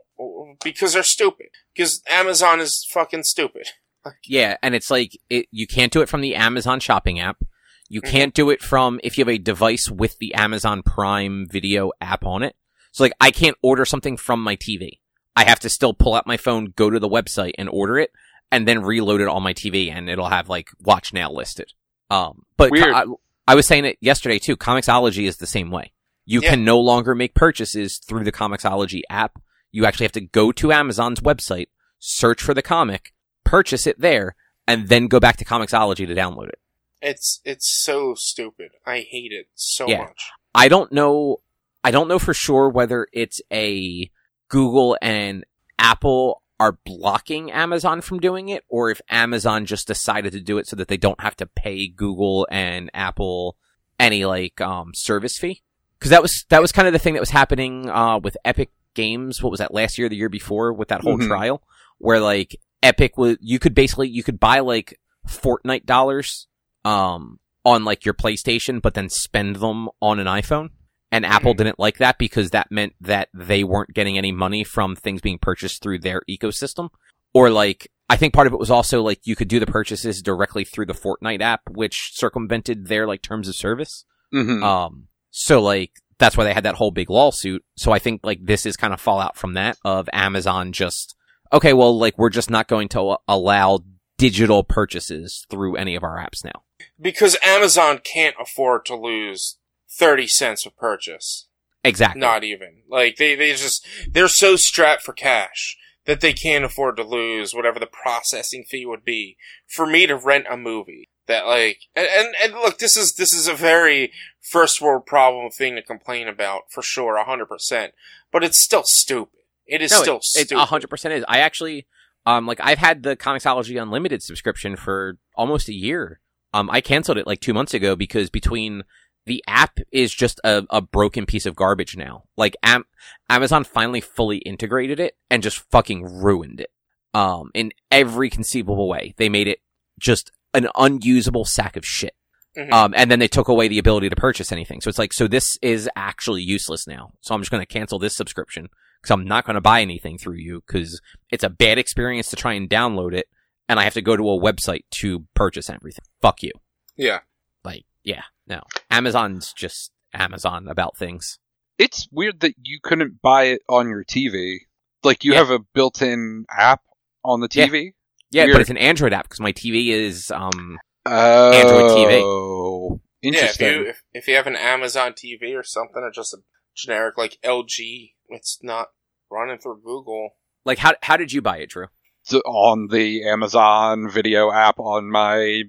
because they're stupid because Amazon is fucking stupid. Yeah, and it's like it, you can't do it from the Amazon shopping app. You Mhm. can't do it from if you have a device with the Amazon Prime Video app on it. So like I can't order something from my TV. I have to still pull out my phone, go to the website and order it and then reload it on my TV and it'll have like watch now listed. Um but. I, I was saying it yesterday too. Comixology is the same way. You Yeah. can no longer make purchases through the Comixology app. You actually have to go to Amazon's website, search for the comic, purchase it there, and then go back to Comixology to download it. It's it's so stupid. I hate it so Yeah. much. I don't know. I don't know for sure whether it's a Google and Apple are blocking Amazon from doing it, or if Amazon just decided to do it so that they don't have to pay Google and Apple any like um service fee. Because that was that was kind of the thing that was happening uh with Epic Games. What was that last year, the year before, with that whole Mhm. trial, where like Epic was you could basically you could buy like Fortnite dollars um on like your PlayStation, but then spend them on an iPhone. And Apple Mhm. didn't like that because that meant that they weren't getting any money from things being purchased through their ecosystem. Or like, I think part of it was also like you could do the purchases directly through the Fortnite app, which circumvented their like terms of service. Mhm. Um, so like, that's why they had that whole big lawsuit. So I think like this is kind of fallout from that of Amazon just, okay, well, like we're just not going to allow digital purchases through any of our apps now. Because Amazon can't afford to lose thirty cents a purchase. Exactly. Not even like they they just they're so strapped for cash that they can't afford to lose whatever the processing fee would be for me to rent a movie. That like and and, and look, this is this is a very first world problem thing to complain about for sure, hundred percent. But it's still stupid. It is No, still it- stupid. A hundred percent is. I actually, um, like I've had the Comixology Unlimited subscription for almost a year. Um, I canceled it like two months ago because between the app is just a, a broken piece of garbage now. Like Am- Amazon finally fully integrated it and just fucking ruined it. Um, in every conceivable way, they made it just an unusable sack of shit. Mhm. Um, and then they took away the ability to purchase anything. So it's like, so this is actually useless now. So I'm just going to cancel this subscription because I'm not going to buy anything through you because it's a bad experience to try and download it. And I have to go to a website to purchase everything. Fuck you. yeah. Like, yeah, no. Amazon's just Amazon about things. It's weird that you couldn't buy it on your TV. Like you Yeah. have a built-in app on the TV. Yeah, Weird. but it's an Android app because my TV is, um, Oh, Android TV. Oh, Yeah, if interesting. you if, if you have an Amazon TV or something, or just a generic like LG, it's not running through Google. like, how, how did you buy it, Drew? So on the Amazon Video app on my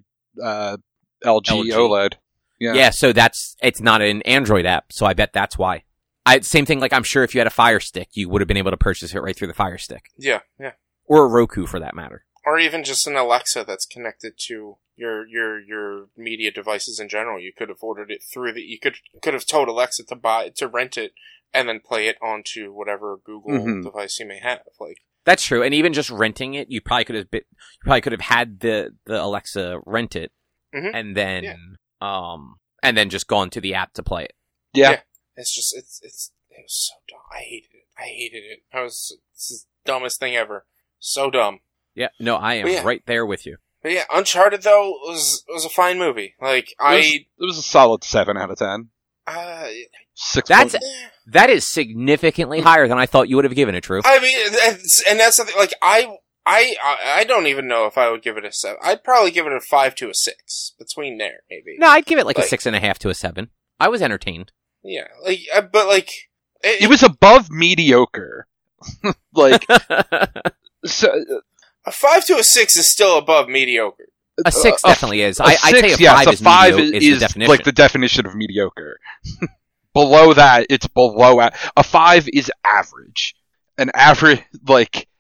uh, LG, LG. OLED. Yeah. Yeah. so that's it's not an Android app, so I bet that's why. I same thing. Like I'm sure if you had a Fire Stick, you would have been able to purchase it right through the Fire Stick, Yeah, yeah. or a Roku for that matter. Or even just an Alexa that's connected to your your your media devices in general. You could have ordered it through the. You could could have told Alexa to buy to rent it and then play it onto whatever Google Mhm. device you may have. Like That's true. And even just renting it, you probably could have bit, you probably could have had the the Alexa rent it, Mhm. and then Yeah. Um and then just gone to the app to play it. Yeah. Yeah. It's just it's it's it was so dumb. I hated it. I hated it. I was this is the dumbest thing ever. So dumb. Yeah, no, I am Yeah. right there with you. But yeah, Uncharted though was was a fine movie. Like I It was a solid seven out of ten. uh, Six. That's- point-. That is significantly higher than I thought you would have given it, True. I mean, and that's something like I, I, I I don't even know if I would give it a seven. I'd probably give it a five to a six between there, maybe. No, I'd give it like a Like- six and a half to a seven. I was entertained. Yeah, like, uh, but like, it, it was above mediocre. like so, a five to a six is still above mediocre. a six a- definitely is. a I, I'd say a yes, five a is, five medio- is, is the definition. like the definition of mediocre. below that, it's below a, a five is average. An average like uh, uh,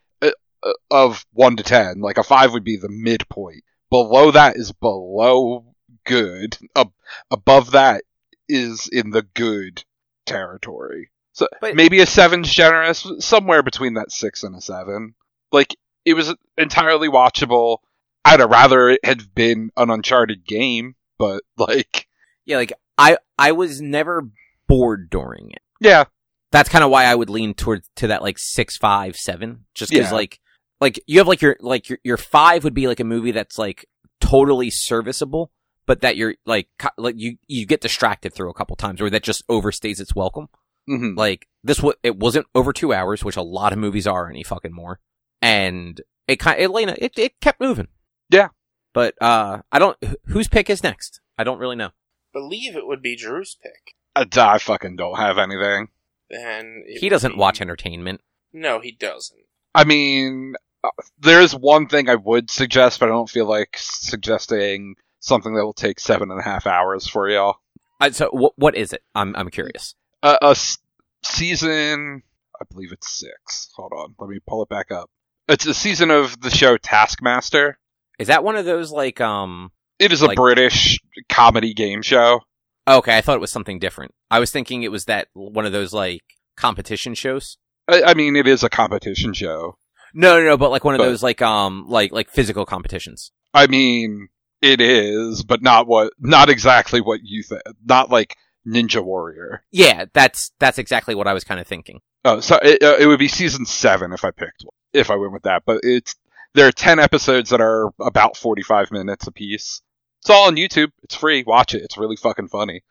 of one to ten, like a five would be the midpoint. Below that is below good. Ab- above that is in the good territory. So But- maybe a seven's generous, somewhere between that six and a seven. Like it was entirely watchable. I'd have rather it had been an Uncharted game, but like, yeah, like I, I was never bored during it. yeah, That's kind of why I would lean towards to that like six, five, seven, just because Yeah. like, like you have like your like your your five would be like a movie that's like totally serviceable, but that you're like co- like you you get distracted through a couple times, or that just overstays its welcome. hmm Like this, wa it wasn't over two hours, which a lot of movies are any fucking more, and it kind it, Elena, it it kept moving. Yeah. but uh, I don't. wh- Whose pick is next? I don't really know. Believe it would be Drew's pick. I, I fucking don't have anything. Then He doesn't be- watch entertainment. No, he doesn't. I mean, uh, there's one thing I would suggest, but I don't feel like suggesting something that will take seven and a half hours for y'all. Uh, so what what is it? I'm I'm curious. Uh, a s- season, I believe it's six. Hold on, let me pull it back up. It's a season of the show Taskmaster. Is that one of those like um? It is a British comedy game show. Okay, I thought it was something different. I was thinking it was that one of those like competition shows. I, I mean, it is a competition show. No, no, no, but like one of But- those like um like like physical competitions. I mean, it is, but not what, not exactly what you think. Not like Ninja Warrior. Yeah, that's that's exactly what I was kind of thinking. Oh, so it, uh, it would be season seven if I picked one, if I went with that. But it's there are ten episodes that are about forty five minutes apiece. It's all on YouTube. It's free. Watch it. It's really fucking funny.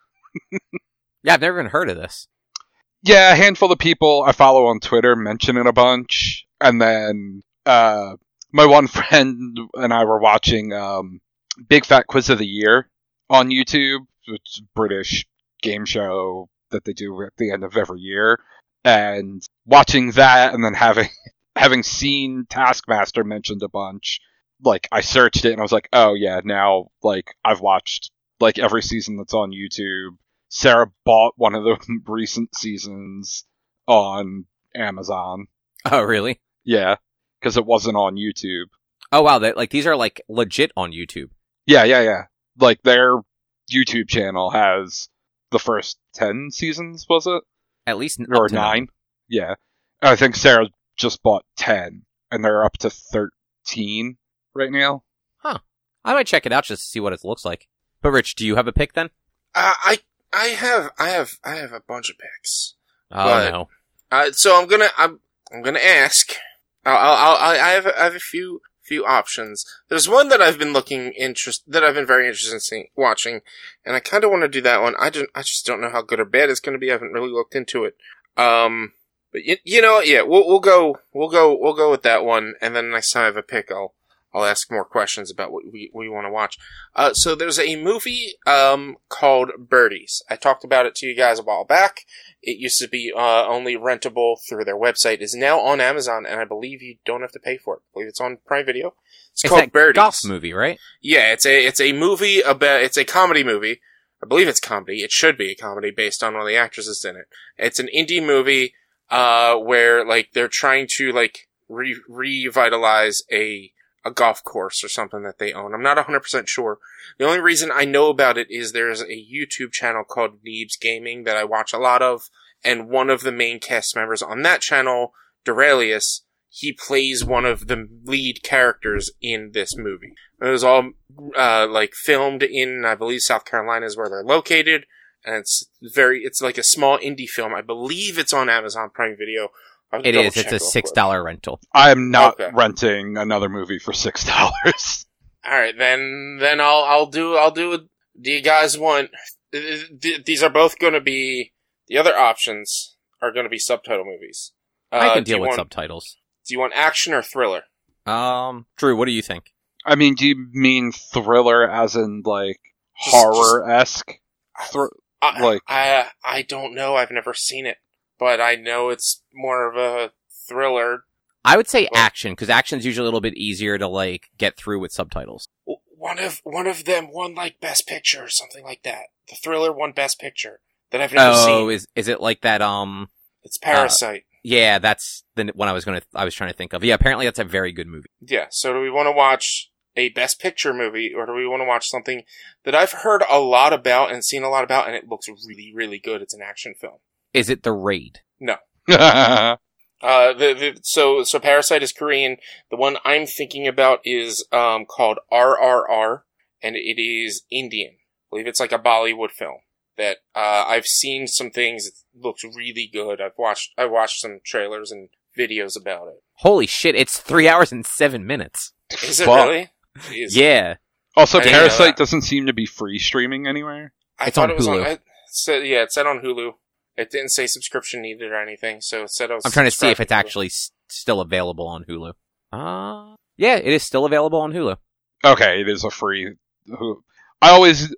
Yeah, I've never even heard of this. Yeah, a handful of people I follow on Twitter mention it a bunch, and then uh, my one friend and I were watching um, Big Fat Quiz of the Year on YouTube. It's a British game show that they do at the end of every year, and watching that, and then having having seen Taskmaster mentioned a bunch, like I searched it and I was like, oh yeah, now like I've watched like every season that's on YouTube. Sarah bought one of the recent seasons on Amazon. Oh, really? Yeah, because it wasn't on YouTube. Oh, wow. That like these are like legit on YouTube. Yeah, yeah, yeah. Like their YouTube channel has the first ten seasons, was it? At least n- Or up to nine? Yeah. I think Sarah just bought ten, and they're up to thirteen right now. Huh. I might check it out just to see what it looks like. But Rich, do you have a pick then? Uh, I I have I have I have a bunch of picks. Oh But- no. Uh, so I'm gonna I'm I'm gonna ask. I'll, I'll, I have I have a few few options. There's one that I've been looking interest that I've been very interested in seeing, watching, and I kind of want to do that one. I don't I just don't know how good or bad it's going to be. I haven't really looked into it. Um, but you, you know? Yeah, we'll we'll go we'll go we'll go with that one, and then next time I have a pick, I'll I'll ask more questions about what we, we want to watch. Uh, so there's a movie um called Birdies. I talked about it to you guys a while back. It used to be uh, only rentable through their website. Is now on Amazon, and I believe you don't have to pay for it. I believe it's on Prime Video. It's, It's called Birdies. golf movie, right? Yeah, it's a it's a movie about it's a comedy movie. I believe it's comedy. It should be a comedy based on one of the actresses in it. It's an indie movie uh where like they're trying to like re- revitalize a a golf course or something that they own. I'm not 100% sure. The only reason I know about it is there's a YouTube channel called Neebs Gaming that I watch a lot of and one of the main cast members on that channel, Doraleous, he plays one of the lead characters in this movie. It was all uh, like filmed in, I believe, South Carolina is where they're located, and it's very it's like a small indie film. I believe it's on Amazon Prime Video. I'll It double is. It's a six dollar rental. I am not Okay. renting another movie for six dollars. All right, then then I'll I'll do I'll do. Do you guys want? th- th- These are both going to be the other options are going to be subtitle movies. Uh, I can deal with want, subtitles. Do you want action or thriller? Um, Drew, what do you think? I mean, do you mean thriller as in like horror esque? Thr- I, Like- I I don't know. I've never seen it, but I know it's more of a thriller. I would say Well- action because action's usually a little bit easier to like get through with subtitles. One of one of them won like Best Picture or something like that. The thriller won Best Picture that I've never Oh, seen. is is it like that? Um, It's Parasite. yeah, that's the one I was gonna I was trying to think of. Yeah, apparently that's a very good movie. Yeah. So do we want to watch a Best Picture movie, or do we want to watch something that I've heard a lot about and seen a lot about, and it looks really, really good? It's an action film. Is it The Raid? No. uh, the, the so so Parasite is Korean. The one I'm thinking about is um called RRR, and it is Indian. I believe it's like a Bollywood film that uh I've seen some things. It looks really good. I've watched I watched some trailers and videos about it. Holy shit! It's three hours and seven minutes. Is it Fuck. really? Jeez. Yeah, Also, I Parasite doesn't seem to be free streaming anywhere. I It's thought on it was on. Hulu. It said yeah, it said on Hulu. It didn't say subscription needed or anything, so it said I was. I'm trying to see if it's actually s- still available on Hulu. Uh, yeah, it is still available on Hulu. Okay, it is a free. Who I always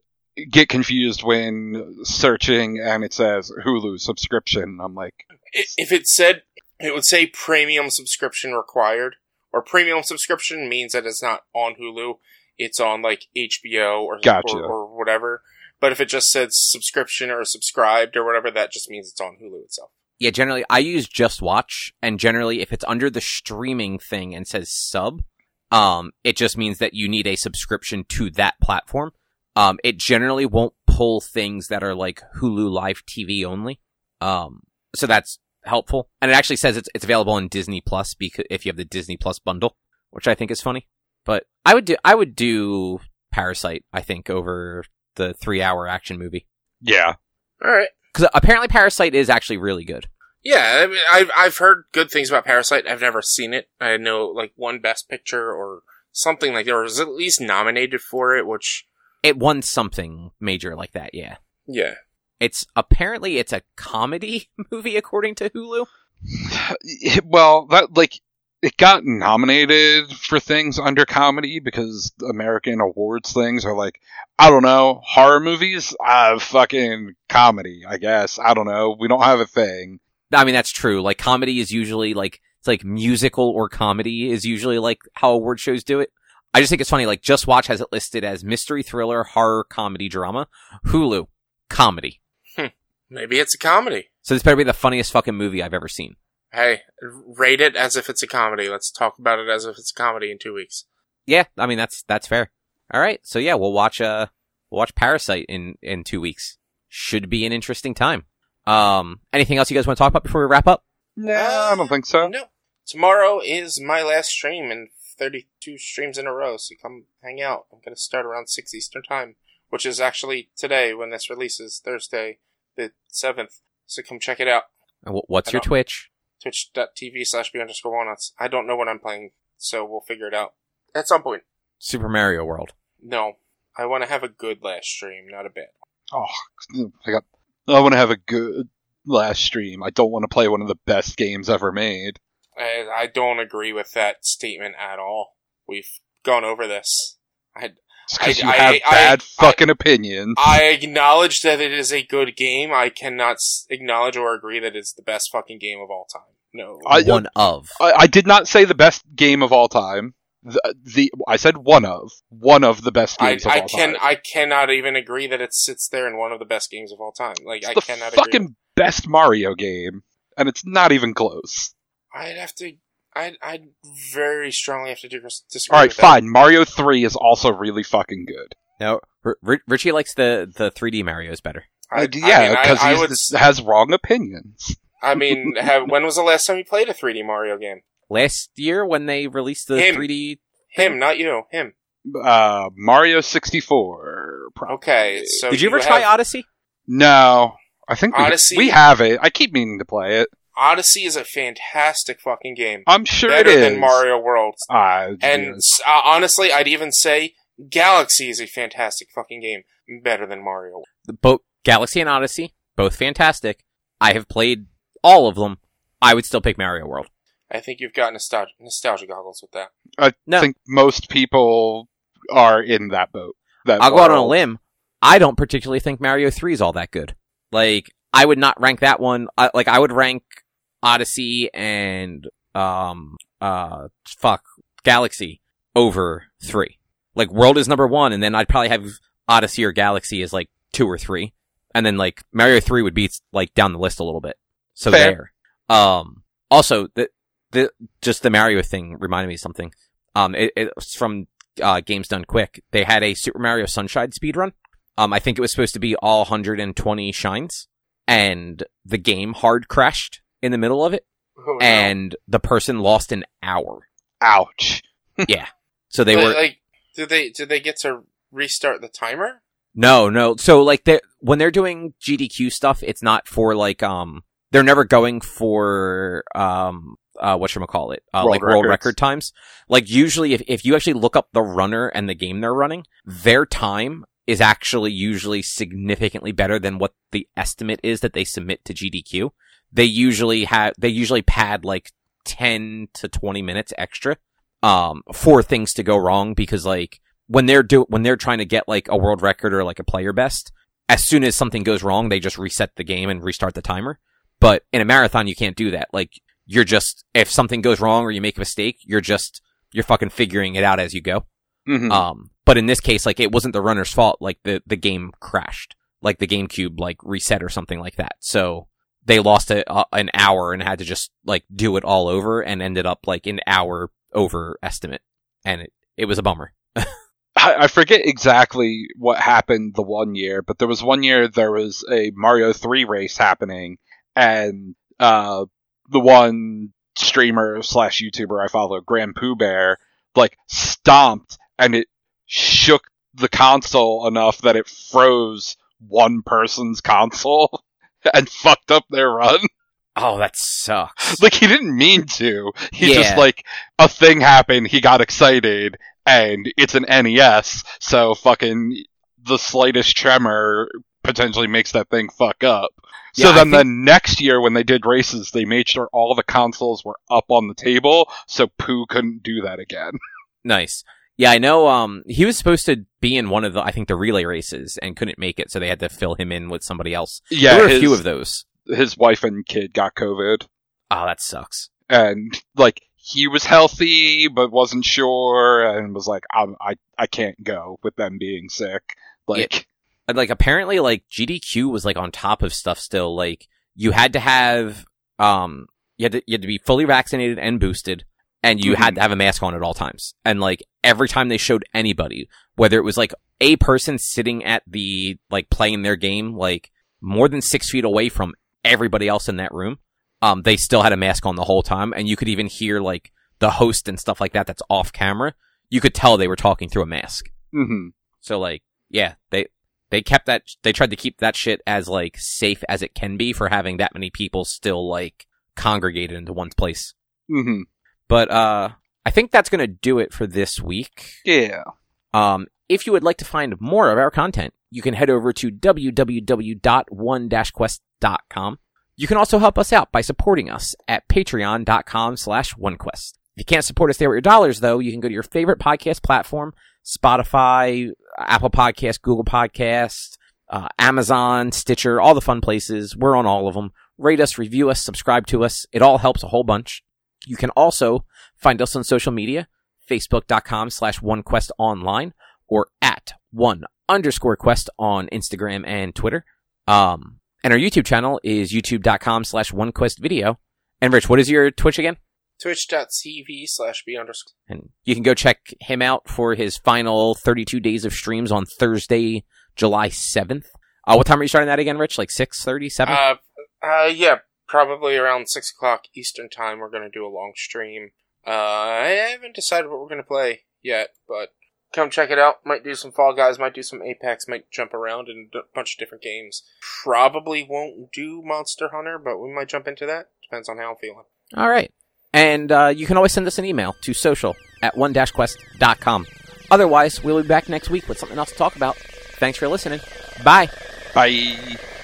get confused when searching and it says Hulu subscription. I'm like, if it said it would say premium subscription required or premium subscription means that it's not on hulu it's on like hbo or, Gotcha. or, or whatever but if it just said subscription or subscribed or whatever that just means it's on hulu itself Yeah, generally I use JustWatch, and generally if it's under the streaming thing and says sub, um, it just means that you need a subscription to that platform. Um, it generally won't pull things that are like Hulu Live TV only. Um, so that's helpful, and it actually says it's it's available on Disney Plus because if you have the Disney Plus bundle, which I think is funny. But I would do I would do Parasite. I think over the three hour action movie yeah, all right because apparently Parasite is actually really good. yeah I mean, I've, I've heard good things about parasite i've never seen it i know like one best picture or something like that or was at least nominated for it which It won something major like that. Yeah. yeah It's apparently it's a comedy movie according to Hulu. well, that like it got nominated for things under comedy because American awards things are like I don't know horror movies, uh, fucking comedy. I guess I don't know. We don't have a thing. I mean that's true. Like comedy is usually like it's like musical or comedy is usually like how award shows do it. I just think it's funny. Like JustWatch has it listed as mystery, thriller, horror, comedy, drama. Hulu, comedy. maybe it's a comedy So this better be the funniest fucking movie I've ever seen. Hey, rate it as if it's a comedy. Let's talk about it as if it's a comedy in two weeks. Yeah, I mean that's that's fair. All right, so yeah, we'll watch uh we'll watch Parasite in in two weeks. Should be an interesting time. Um, anything else you guys want to talk about before we wrap up? Nah, I don't think so. No. Tomorrow is my last stream and 32 streams in a row, so come hang out. I'm going to start around 6 Eastern Time, which is actually today when this releases, Thursday, the 7th. So come check it out. And wh- What's I your don't- Twitch? Twitch.tv slash B underscore walnuts. I don't know what I'm playing, so we'll figure it out. At some point. Super Mario World. No. I want to have a good last stream, not a bad. Oh, I got. I want to have a good last stream. I don't want to play one of the best games ever made. I, I don't agree with that statement at all. We've gone over this. I, It's because you I- have I- bad I- fucking opinions. I acknowledge that it is a good game. I cannot acknowledge or agree that it's the best fucking game of all time. No. I- uh, One of. I, I did not say the best game of all time. The, the I said one of one of the best I, games of I all can time. I cannot even agree that it sits there in one of the best games of all time. Like I It's the cannot fucking agree. best Mario game, and it's not even close. I'd have to. I'd, I'd very strongly have to dis- disagree. All right, with that. fine. Mario Three is also really fucking good. No, R- R- Richie likes the the 3D Mario's better. I, yeah, I mean, because he has wrong opinions. I mean, have, when was the last time you played a 3D Mario game? Last year when they released the Him. 3D, Him, not you. Him. Uh, Mario sixty four. Okay, so did you ever have- try Odyssey? No, I think we, Odyssey? we have it. I keep meaning to play it. Odyssey is a fantastic fucking game. I'm sure Better it is. than Mario World. Ah, And uh, honestly, I'd even say Galaxy is a fantastic fucking game. Better than Mario World. Both Galaxy and Odyssey, both fantastic. I have played all of them. I would still pick Mario World. I think you've got nostalgia, nostalgia goggles with that. I No. think most people are in that boat. That I'll go out on a limb. I don't particularly think Mario 3 is all that good. Like, I would not rank that one. I, like, I would rank Odyssey and, um, uh, fuck, Galaxy over 3. Like, World is number one, and then I'd probably have Odyssey or Galaxy as like two or three. And then like Mario 3 would be like down the list a little bit. So Fair. there. Um, also, the, the, just the Mario thing reminded me of something. Um, it, it's from, uh, Games Done Quick. They had a Super Mario Sunshine speed run. Um, I think it was supposed to be all 120 shines. And the game hard crashed in the middle of it. Oh, no. And the person lost an hour. Ouch. Yeah. So they But, were, like, did they did they get to restart the timer? No, no. So like they when they're doing GDQ stuff, it's not for like um they're never going for um uh what call it uh, World like world record times. Like usually, if if you actually look up the runner and the game they're running, their time is actually usually significantly better than what the estimate is that they submit to GDQ. They usually have they usually pad like ten to twenty minutes extra um for things to go wrong because like when they're do when they're trying to get like a world record or like a player best, as soon as something goes wrong, they just reset the game and restart the timer. But in a marathon, you can't do that. Like you're just if something goes wrong or you make a mistake, you're just you're fucking figuring it out as you go. Mhm. Um, but in this case, like it wasn't the runner's fault. Like the the game crashed, like the GameCube like reset or something like that. So they lost a, an hour and had to just like do it all over and ended up like an hour over estimate, and it it was a bummer. I, I forget exactly what happened the one year, but there was one year there was a Mario 3 race happening, and uh, the one streamer slash YouTuber I follow, GrandPOOBear, like stomped and it shook the console enough that it froze one person's console and fucked up their run. Oh, that sucks. like he didn't mean to. He just like a thing happened, he got excited, and it's an NES, so fucking the slightest tremor potentially makes that thing fuck up. So Yeah, I then the next year when they did races, they made sure all the consoles were up on the table, so Pooh couldn't do that again. Nice. Yeah, I know. Um, he was supposed to be in one of the, I think, the relay races and couldn't make it, so they had to fill him in with somebody else. Yeah, there were his, a few of those. his wife and kid got COVID, Oh, that sucks. and like he was healthy but wasn't sure, and was like, I'm, I I can't go with them being sick. Like, And, Like apparently, like GDQ was like on top of stuff still. Like you had to have, um, you had to you had to be fully vaccinated and boosted, and you had Mhm. to have a mask on at all times. And like every time they showed anybody, whether it was like a person sitting at the like playing their game, like more than six feet away from everybody else in that room, um, they still had a mask on the whole time, and you could even hear like the host and stuff like that that's off camera. You could tell they were talking through a mask. hmm So like, yeah, they they kept that. They tried to keep that shit as like safe as it can be for having that many people still like congregated into one place. hmm But uh, I think that's gonna do it for this week. Yeah. Um, if you would like to find more of our content, you can head over to www.one-quest.com. You can also help us out by supporting us at patreon.com slash onequest. If you can't support us there with your dollars, though, you can go to your favorite podcast platform, Spotify, Apple Podcast, Google Podcast, uh, Amazon, Stitcher, all the fun places. We're on all of them. Rate us, review us, subscribe to us. It all helps a whole bunch. You can also find us on social media, facebook.com slash onequestonline or at one underscore quest on Instagram and Twitter. Um, and our YouTube channel is youtube.com slash onequestvideo. And Rich, what is your Twitch again? Twitch.tv slash B underscore. And you can go check him out for his final 32 days of streams on Thursday, July 7th. Uh, what time are you starting that again, Rich? Like 6.30, 7? Uh, uh, yeah, probably around 6 o'clock Eastern Time, we're going to do a long stream. Uh, I haven't decided what we're going to play yet, but come check it out. Might do some Fall Guys, might do some Apex, might jump around in a bunch of different games. Probably won't do Monster Hunter, but we might jump into that. Depends on how I'm feeling. All right. And uh, you can always send us an email to social at one-quest.com. Otherwise, we'll be back next week with something else to talk about. Thanks for listening. Bye. Bye.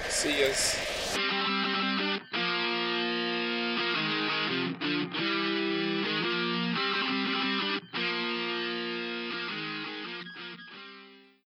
See yous.